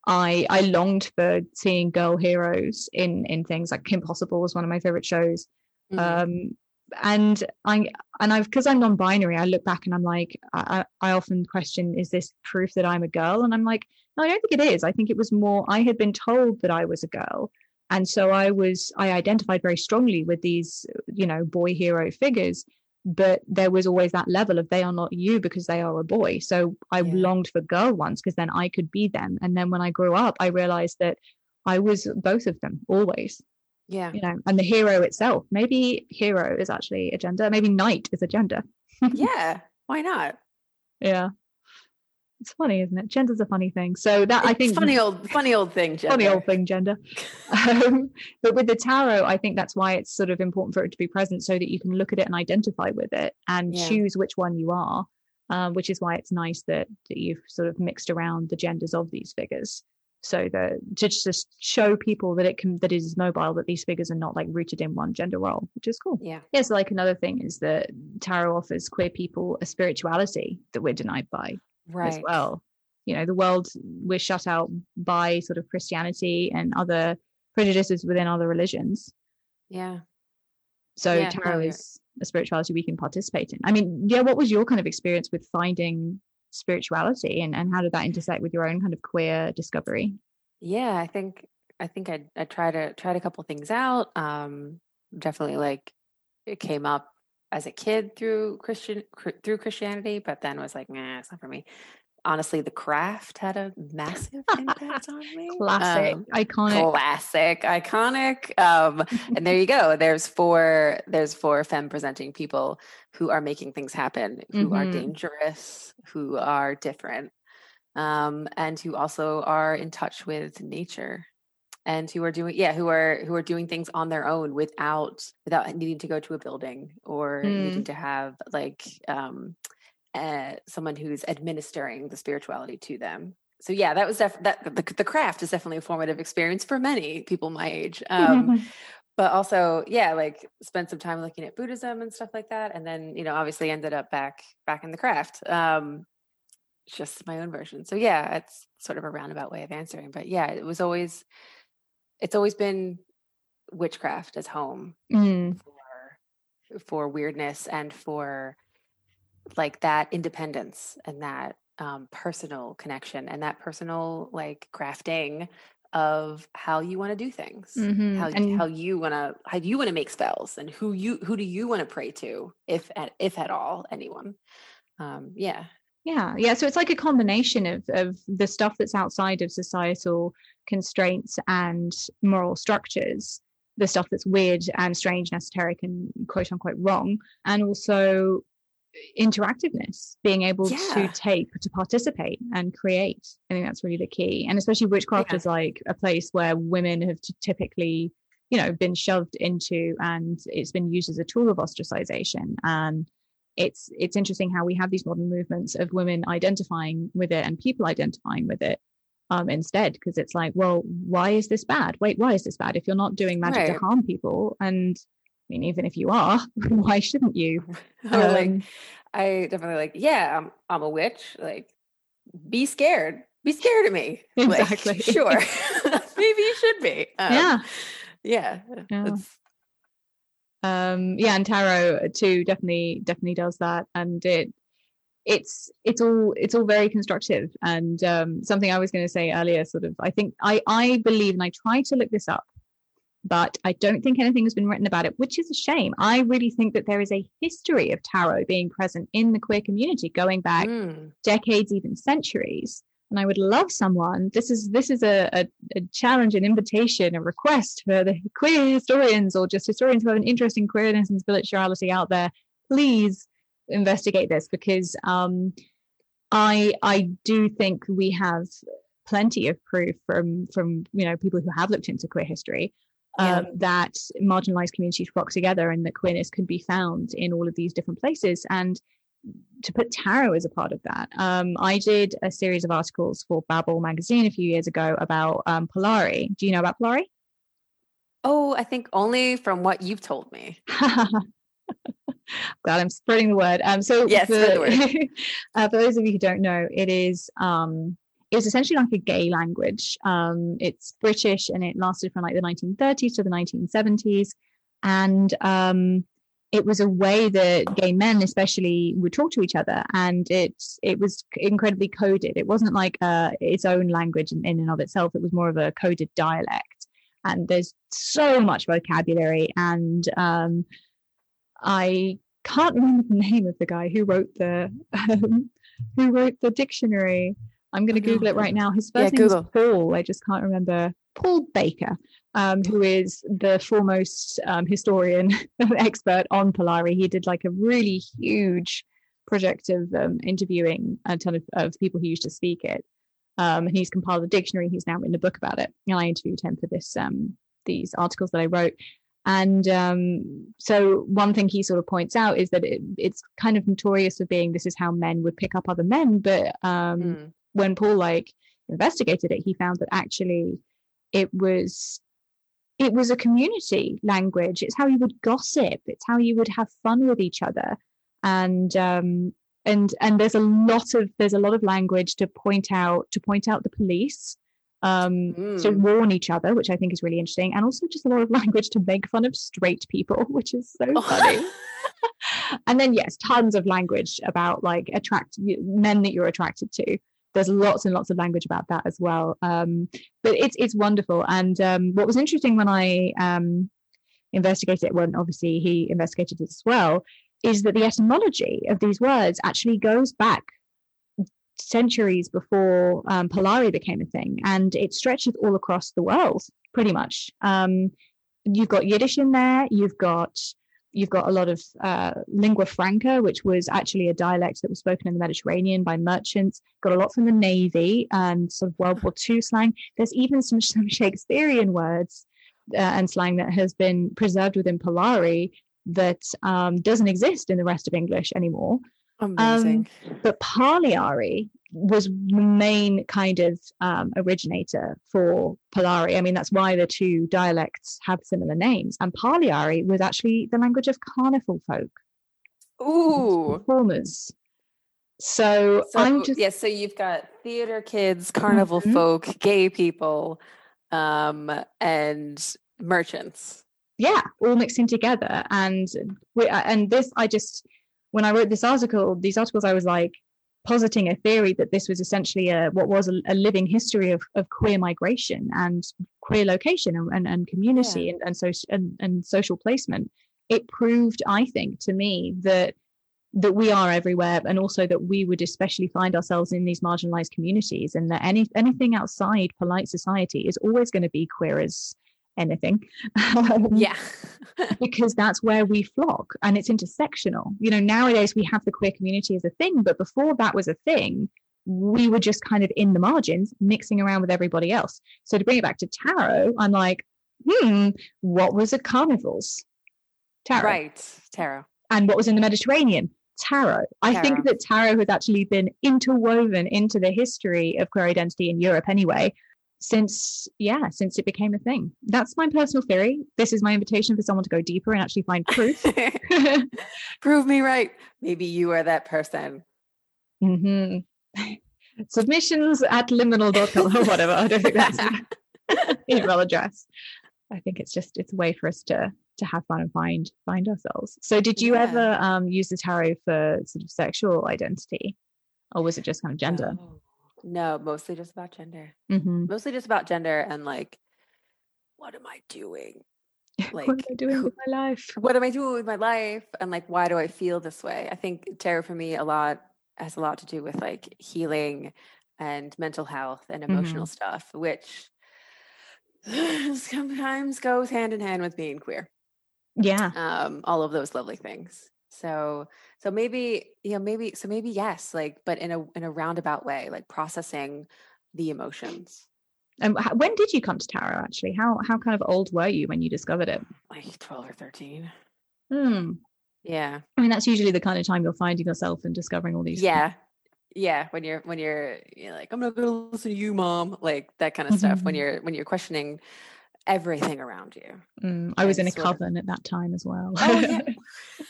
I I longed for seeing girl heroes in in things like Kim Possible was one of my favorite shows. Mhm. Um, and I and I've because I'm non-binary, I look back and I'm like, I I often question, is this proof that I'm a girl? And I'm like, no, I don't think it is. I think it was more I had been told that I was a girl, and so I was I identified very strongly with these, you know, boy hero figures. But there was always that level of they are not you because they are a boy. So I Yeah. longed for girl ones because then I could be them. And then when I grew up, I realized that I was both of them always yeah, you know and the hero itself maybe hero is actually a gender maybe knight is a gender yeah. Why not? yeah it's funny isn't it? Gender's a funny thing. So that i think It's funny old, funny old thing. funny old thing gender. Um, but with the tarot i think that's why it's sort of important for it to be present so that you can look at it and identify with it and Yeah. choose which one you are um, which is why it's nice that, that you've sort of mixed around the genders of these figures. So that to just show people that it can that it is mobile that these figures are not like rooted in one gender role which is cool. Yeah, yeah so like another thing is that tarot offers queer people a spirituality that we're denied by right. as well. You know, the world we're shut out by sort of Christianity and other prejudices within other religions. Yeah. So Yeah, tarot is a spirituality we can participate in. I mean, yeah, what was your kind of experience with finding spirituality and, and how did that intersect with your own kind of queer discovery? Yeah, I think I think I I tried to tried a couple things out. Um, definitely like it came up as a kid through Christian through Christianity, but then was like, nah, it's not for me. Honestly, the craft had a massive impact on me. Classic, Um, iconic. classic, iconic. Um, and there you go. There's four. There's four femme presenting people who are making things happen, who are Mhm. dangerous, who are different, um, and who also are in touch with nature, and who are doing yeah, who are who are doing things on their own without without needing to go to a building or Mm. needing to have like um, uh, someone who's administering the spirituality to them so yeah that was def- that the, the craft is definitely a formative experience for many people my age um, but also yeah like spent some time looking at buddhism and stuff like that and then you know obviously ended up back back in the craft um just my own version so yeah it's sort of a roundabout way of answering but yeah it was always it's always been witchcraft as home Mm, for for weirdness and for like that independence and that um, personal connection and that personal like crafting of how you want to do things mhm. how, And- how you want to how you want to make spells and who you who do you want to pray to if at, if at all anyone um yeah Yeah, yeah. So it's like a combination of of the stuff that's outside of societal constraints and moral structures, the stuff that's weird and strange and esoteric and quote unquote wrong, and also interactiveness being able Yeah. to take to participate and create i think that's really the key and especially witchcraft Yeah. is like a place where women have typically you know been shoved into and it's been used as a tool of ostracization and it's it's interesting how we have these modern movements of women identifying with it and people identifying with it um instead because it's like well why is this bad wait why is this bad if you're not doing magic to harm people and i mean even if you are why shouldn't you Or like Um, I definitely like, yeah, I'm I'm a witch. Like, be scared. Be scared of me. Like, Exactly. sure. Maybe you should be. Um, yeah Yeah. Yeah. it's- um yeah and tarot too definitely definitely does that and it it's it's all it's all very constructive and um something i was going to say earlier sort of i think i i believe and i try to look this up but i don't think anything has been written about it which is a shame i really think that there is a history of tarot being present in the queer community going back Mm. decades, even centuries. And I would love someone. This is this is a, a, a challenge, an invitation, a request for the queer historians or just historians who have an interest in queerness and spirituality out there. Please investigate this because um, I I do think we have plenty of proof from from you know people who have looked into queer history Yeah. um, that marginalized communities flock together and that queerness can be found in all of these different places and to put tarot as a part of that. Um, i did a series of articles for babel magazine a few years ago about um, polari. Do you know about polari? Oh, I think only from what you've told me. glad i'm spreading the word. Um so Yes, for, spread the word. uh, for those of you who don't know it is um it's essentially like a gay language. Um it's british and it lasted from like the 1930s to the 1970s and um it was a way that gay men especially would talk to each other and it it was incredibly coded. It wasn't like uh, its own language in, in and of itself. It was more of a coded dialect. And there's so much vocabulary and um, i can't remember the name of the guy who wrote the um, who wrote the dictionary i'm going to google it right now his Yeah, first name is paul i just can't remember paul baker um, who is the foremost um, historian expert on Polari. He did like a really huge project of um, interviewing a ton of, of people who used to speak it. Um, and he's compiled a dictionary. He's now written a book about it. And I interviewed him for this um, these articles that I wrote. And um, so one thing he sort of points out is that it, it's kind of notorious for being this is how men would pick up other men. But um, Mm. When Paul like investigated it, he found that actually it was it was a community language. It's how you would gossip. It's how you would have fun with each other, and um, and and there's a lot of there's a lot of language to point out to point out the police, um, to Mm. warn each other, which I think is really interesting, and also just a lot of language to make fun of straight people, which is so funny and then yes tons of language about like attract men that you're attracted to there's lots and lots of language about that as well. Um but it's it's wonderful. And um what was interesting when i um investigated it when obviously he investigated it as well is that the etymology of these words actually goes back centuries before um, polari became a thing. And it stretches all across the world pretty much. Um you've got yiddish in there you've got you've got a lot of uh, lingua franca, which was actually a dialect that was spoken in the Mediterranean by merchants. Got a lot from the Navy and sort of World War II slang. There's even some, some Shakespearean words uh, and slang that has been preserved within Polari that um, doesn't exist in the rest of English anymore. Amazing. But Parlyaree was the main kind of um, originator for Polari. I mean, that's why the two dialects have similar names. And Parlyaree was actually the language of carnival folk, Ooh. performers. So, So I'm just yeah, so you've got theater kids, carnival Mhm. folk, gay people, um, and merchants. yeah all mixed in together and we uh, and this i just when i wrote this article these articles i was like positing a theory that this was essentially a what was a, a living history of, of queer migration and queer location and, and, and community and, and, so, and, and social placement. It proved i think to me that that we are everywhere and also that we would especially find ourselves in these marginalized communities and that any anything outside polite society is always going to be queer as anything. Um, Yeah. because that's where we flock and it's intersectional. You know, nowadays we have the queer community as a thing, but before that was a thing, we were just kind of in the margins, mixing around with everybody else. So to bring it back to tarot, I'm like, hmm, what was at carnivals? Tarot. right. Tarot. And what was in the Mediterranean? Tarot. I Tarot. think that tarot has actually been interwoven into the history of queer identity in Europe anyway, since, yeah, since it became a thing. That's my personal theory. This is my invitation for someone to go deeper and actually find proof. Prove me right. Maybe you are that person. hmm Submissions at liminal.com or whatever. I don't think that's an email address. I think it's just it's a way for us to to have fun and find find ourselves. So did you Yeah. ever um use the tarot for sort of sexual identity? Or was it just kind of gender? No. No, mostly just about gender. hmm Mostly just about gender and like, what am I doing? Like, what am I doing with my life? what am I doing with my life? And like, why do I feel this way? I think tarot for me a lot has a lot to do with like healing and mental health and emotional stuff, which sometimes goes hand in hand with being queer. Yeah. Um, all of those lovely things. So, so maybe, you know, maybe, so maybe yes, like, but in a in a roundabout way, like processing the emotions. And when did you come to tarot actually? How how kind of old were you when you discovered it? Like twelve or thirteen. Hmm. Yeah. I mean, that's usually the kind of time you're finding yourself and discovering all these. Yeah. Yeah. When you're when you're, you're like, I'm not gonna listen to you, mom. Like that kind of stuff. When Mhm. you're when you're questioning everything around you. Mm, I was in a sort of- coven at that time as well. Oh yeah.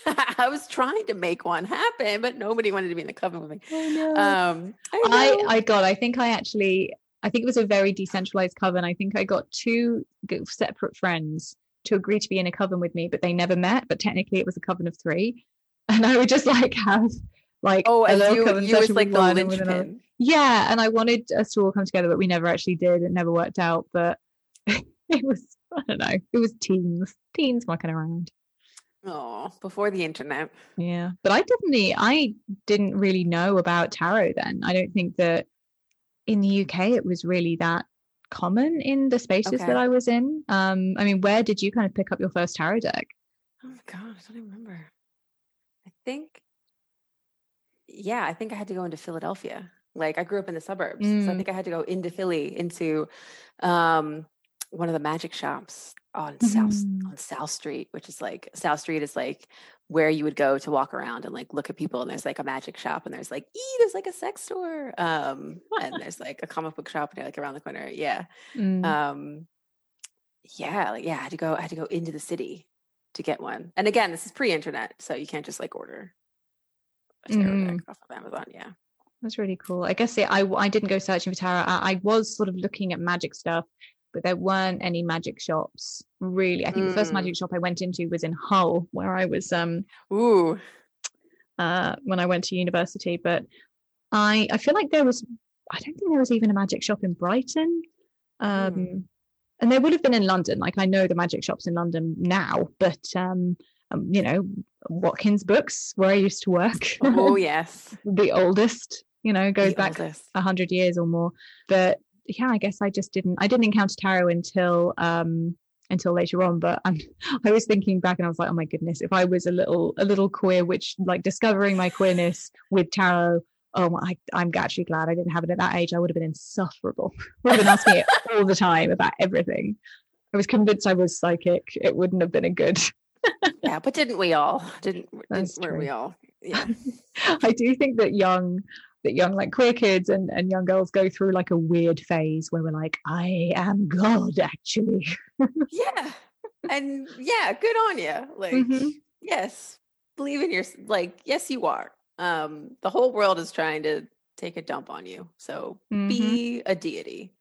I was trying to make one happen, but nobody wanted to be in the coven with me. Um I, I. I got, I think I actually, I think it was a very decentralized coven. I think I got two separate friends to agree to be in a coven with me, but they never met. But technically, it was a coven of three. And I would just like have like oh, a little you, coven you was like the one and with another. Yeah. And I wanted us to all come together, but we never actually did. It never worked out. But it was, I don't know, it was teens, teens mucking around. Oh, before the internet. Yeah, but I definitely I didn't really know about tarot then. I don't think that in the UK it was really that common in the spaces Okay. that I was in. Um, I mean, where did you kind of pick up your first tarot deck? Oh my god, I don't even remember. I think yeah, I think I had to go into Philadelphia. Like I grew up in the suburbs. So I Mm. think I had to go into Philly into um one of the magic shops on South Mhm. on South Street, which is like South Street is like where you would go to walk around and like look at people and there's like a magic shop and there's like ee there's like a sex store um and there's like a comic book shop and like around the corner yeah Mm. um yeah like, yeah i had to go i had to go into the city to get one and again this is pre-internet so you can't just like order a tarot deck off of amazon yeah That's really cool. I guess it, I I didn't go searching for tarot. I, I was sort of looking at magic stuff, but there weren't any magic shops really. I think the first Mm. magic shop I went into was in Hull, where I was um ooh uh, when I went to university. But I I feel like there was I don't think there was even a magic shop in Brighton. Um, Hmm. And there would have been in London. Like I know the magic shops in London now, but um, um you know Watkins Books, where I used to work, oh yes the oldest. You know, goes The back a hundred years or more. But yeah, I guess I just didn't. I didn't encounter tarot until um until later on. But I'm, I was thinking back and I was like, oh my goodness, if I was a little a little queer, which like discovering my queerness with tarot. Oh, my, I, I'm actually glad I didn't have it at that age. I would have been insufferable. Would have been asking it all the time about everything. I was convinced I was psychic. It wouldn't have been a good. yeah but didn't we all didn't, didn't were we all yeah I do think that young that young like queer kids and, and young girls go through like a weird phase where we're like, I am God actually. yeah and yeah good on you like Mhm. yes believe in your like yes you are um the whole world is trying to take a dump on you so Mhm. be a deity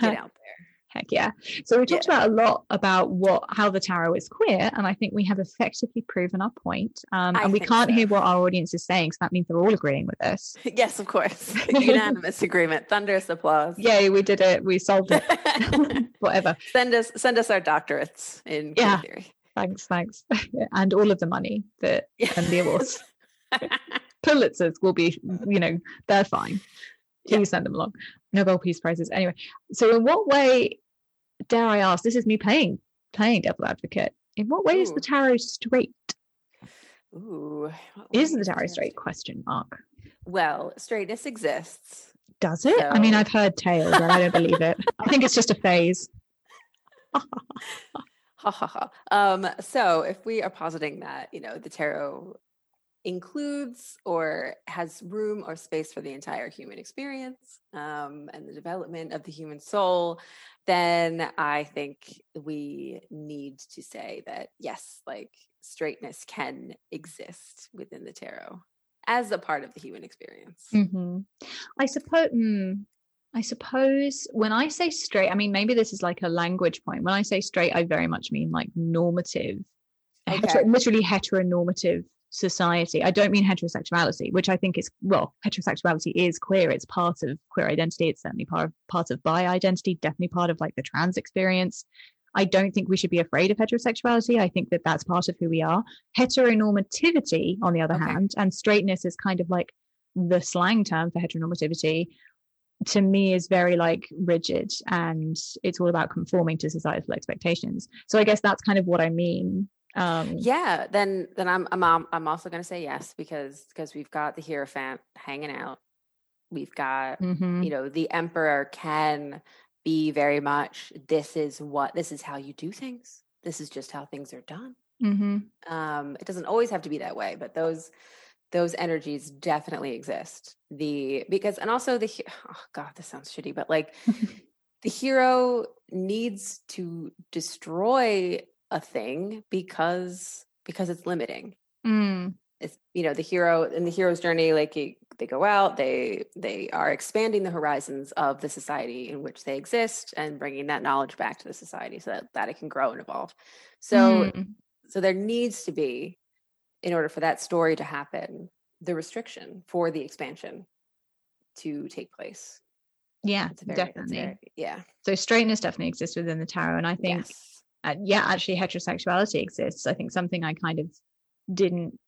get out there Heck yeah. So we talked about a lot about what how the tarot is queer, and I think we have effectively proven our point. Um, and we can't so. hear what our audience is saying, so that means they're all agreeing with us. yes of course unanimous agreement thunderous applause Yay, we did it. We solved it. Whatever. send us send us our doctorates in queer Yeah. theory Thanks, thanks. and all of the money that and the awards. Pulitzers will be, you know, they're fine. Yeah. Please send them along. Nobel Peace Prizes. Anyway, so in what way dare I ask, this is me playing playing devil advocate. In what way Ooh. is the tarot straight? Ooh. Is the tarot straight? Question mark. Well, straightness exists. Does it? So... I mean, I've heard tales, but I don't believe it. I think it's just a phase. ha ha ha. Um, so if we are positing that, you know, the tarot includes or has room or space for the entire human experience um, and the development of the human soul, then I think we need to say that yes, like straightness can exist within the tarot as a part of the human experience. Mm-hmm. I suppose. Mm, I suppose when I say straight, I mean maybe this is like a language point. When I say straight, I very much mean like normative, okay. hetero, literally heteronormative society. I don't mean heterosexuality, which I think is well, heterosexuality is queer. It's part of queer identity. It's certainly part of part of bi identity. Definitely part of like the trans experience. I don't think we should be afraid of heterosexuality. I think that that's part of who we are. Heteronormativity, on the other okay. hand, and straightness is kind of like the slang term for heteronormativity to me is very like rigid and it's all about conforming to societal expectations so i guess that's kind of what i mean um yeah then then i'm i'm i'm also going to say yes because because we've got the hierophant hanging out we've got mm-hmm. you know the emperor can be very much this is what this is how you do things this is just how things are done mm-hmm. um it doesn't always have to be that way but those those energies definitely exist the because and also the oh god this sounds shitty but like the hero needs to destroy a thing because because it's limiting. Mm. It's you know the hero in the hero's journey, like he, they go out, they they are expanding the horizons of the society in which they exist and bringing that knowledge back to the society so that, that it can grow and evolve. So mm. so there needs to be, in order for that story to happen, the restriction for the expansion to take place. Yeah, very, definitely. Very, yeah. So straightness definitely exists within the tarot, and I think. Yes uh, yeah, actually, heterosexuality exists. I think something I kind of didn't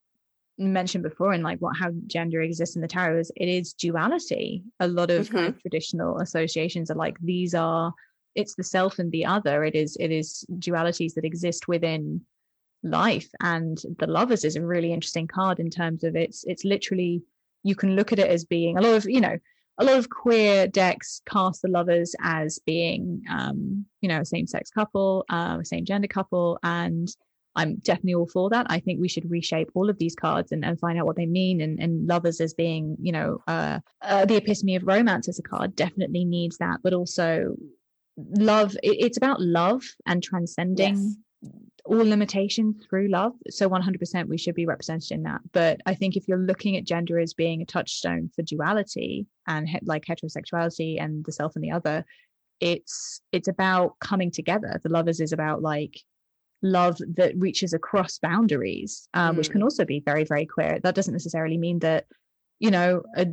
mention before in like what how gender exists in the tarot is it is duality. A lot of mm-hmm. kind of mm-hmm. traditional associations are like these are it's the self and the other. It is it is dualities that exist within life. And the lovers is a really interesting card in terms of it's it's literally you can look at it as being a lot of you know a lot of queer decks cast the lovers as being, um, you know, a same sex couple, uh, a same gender couple. And I'm definitely all for that. I think we should reshape all of these cards and, and find out what they mean. And, and lovers as being, you know, uh, uh, the epitome of romance as a card definitely needs that. But also, love, it, it's about love and transcending yes all limitations through love. So 100% we should be represented in that. But I think if you're looking at gender as being a touchstone for duality and he- like heterosexuality and the self and the other, it's it's about coming together. The lovers is about like love that reaches across boundaries, um, mm. which can mm. also be very very queer. That doesn't necessarily mean that you know a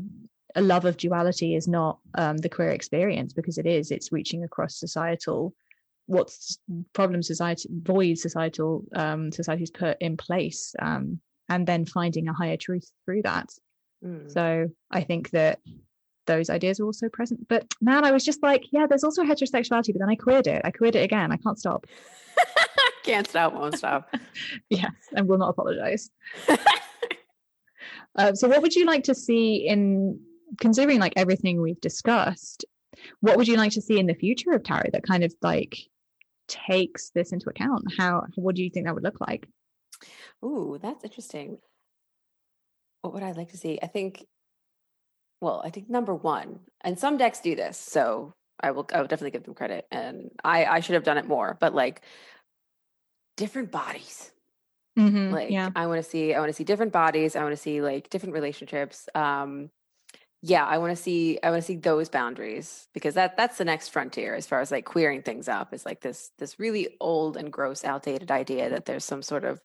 a love of duality is not um, the queer experience because it is. It's reaching across societal what's problem society void societal um, societies put in place um, and then finding a higher truth through that. Mm. so i think that those ideas are also present. But man i was just like yeah there's also heterosexuality but then i queered it. I queered it again. I can't stop. Can't stop won't stop. Yes and will not apologize. Uh, so what would you like to see in considering like everything we've discussed what would you like to see in the future of tarot that kind of like takes this into account how what do you think that would look like? Ooh, that's interesting. What would i like to see? I think well i think number one and some decks do this so i will i will definitely give them credit and i i should have done it more but like different bodies. Mm-hmm, like yeah. i want to see i want to see different bodies i want to see like different relationships um yeah i want to see i want to see those boundaries because that that's the next frontier as far as like queering things up is like this this really old and gross outdated idea that there's some sort of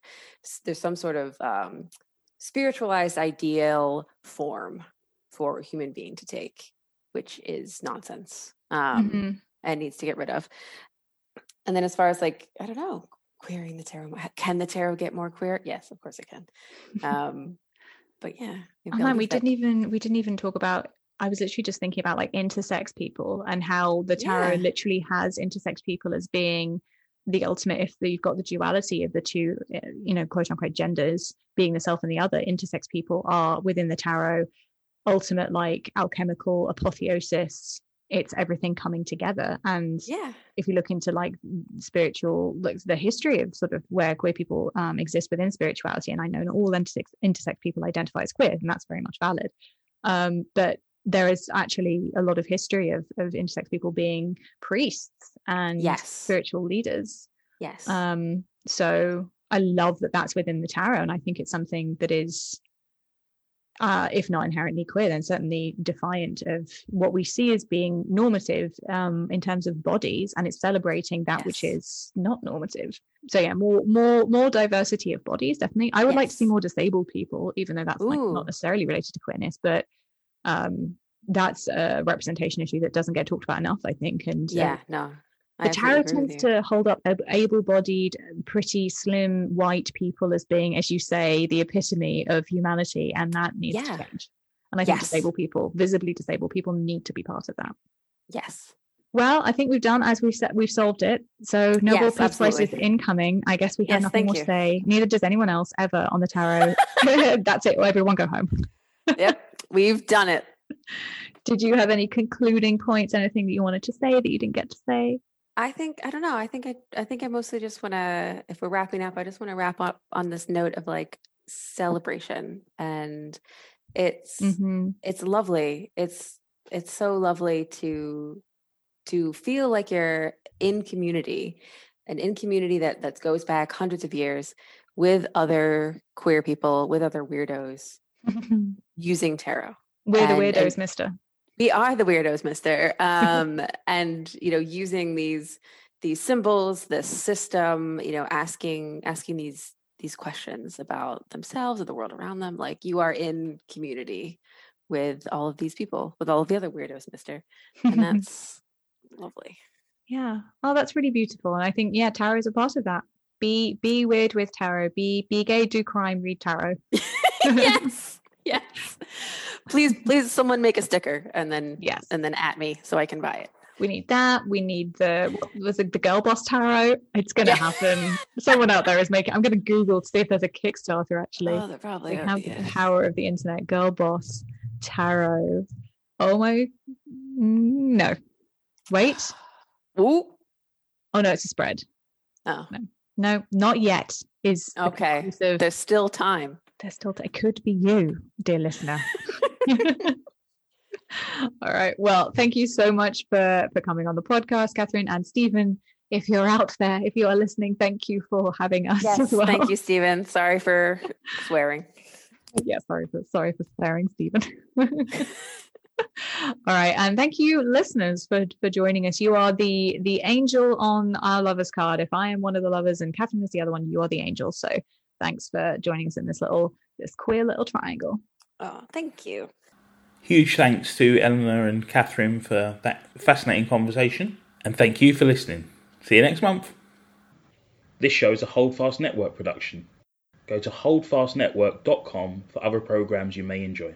there's some sort of um spiritualized ideal form for a human being to take which is nonsense um mm-hmm. and needs to get rid of. And then as far as like i don't know queering the tarot can the tarot get more queer? Yes of course it can. Um but yeah oh man we didn't even we didn't even talk about I was literally just thinking about like intersex people and how the tarot Yeah. literally has intersex people as being the ultimate. If you've got the duality of the two, uh, you know, quote unquote genders being the self and the other, intersex people are within the tarot ultimate like alchemical apotheosis. It's everything coming together. And Yeah. if you look into like spiritual, looks the history of sort of where queer people um, exist within spirituality, and I know not all intersex, intersex people identify as queer, and that's very much valid. Um, but there is actually a lot of history of, of intersex people being priests and Yes. spiritual leaders. Yes. Um, so I love that that's within the tarot, and I think it's something that is, uh, if not inherently queer, then certainly defiant of what we see as being normative um, in terms of bodies, and it's celebrating that which is not normative. So yeah, more more more diversity of bodies, definitely. I would like to see more disabled people, even though that's like not necessarily related to queerness, but um, that's a representation issue that doesn't get talked about enough, I think. And uh, yeah. No. The tarot absolutely agree with tends to hold up able-bodied pretty slim white people as being as you say the epitome of humanity and that needs Yeah. to change and i think Yes. disabled people visibly disabled people need to be part of that Yes. well i think we've done as we said we've solved it so no more Yes, peace prices absolutely. incoming i guess we have Yes, nothing more you. to say neither does anyone else ever on the tarot that's it everyone go home yep. We've done it. did you have any concluding points anything that you wanted to say that you didn't get to say I think I don't know. I think I I think I mostly just want to if we're wrapping up, I just want to wrap up on this note of like celebration and it's hmm it's lovely. It's it's so lovely to to feel like you're in community and in community that that goes back hundreds of years with other queer people, with other weirdos using tarot. we're the weirdos and- mister we are the weirdos mister um and you know using these these symbols this system you know asking asking these these questions about themselves or the world around them like you are in community with all of these people with all of the other weirdos mister and that's lovely Yeah. Oh, that's really beautiful. And I think, yeah, tarot is a part of that. Be be weird with tarot. Be be gay, do crime, read tarot. yes please please someone make a sticker and then Yes. and then at me so i can buy it We need that. We need the was it the girl boss tarot? It's gonna Yeah. happen. Someone out there is making I'm gonna Google to see if there's a Kickstarter actually. oh probably have the power of the internet. Girl boss tarot. Oh my no. Wait. Ooh. Oh no, it's a spread. oh No, not yet. Is Okay. there's still time there's still it could be you dear listener. All right well thank you so much for for coming on the podcast catherine and stephen. If you're out there if you are listening thank you for having us as Yes, well. thank you, Stephen. Sorry for swearing. yeah sorry for sorry for swearing stephen. All right and thank you listeners for for joining us. You are the the angel on our lovers card. If i am one of the lovers and catherine is the other one you are the angel. So thanks for joining us in this little this queer little triangle Oh, thank you. Huge thanks to Eleanor and Catherine for that fascinating conversation, and thank you for listening. See you next month. This show is a Holdfast Network production. Go to holdfastnetwork.com for other programs you may enjoy.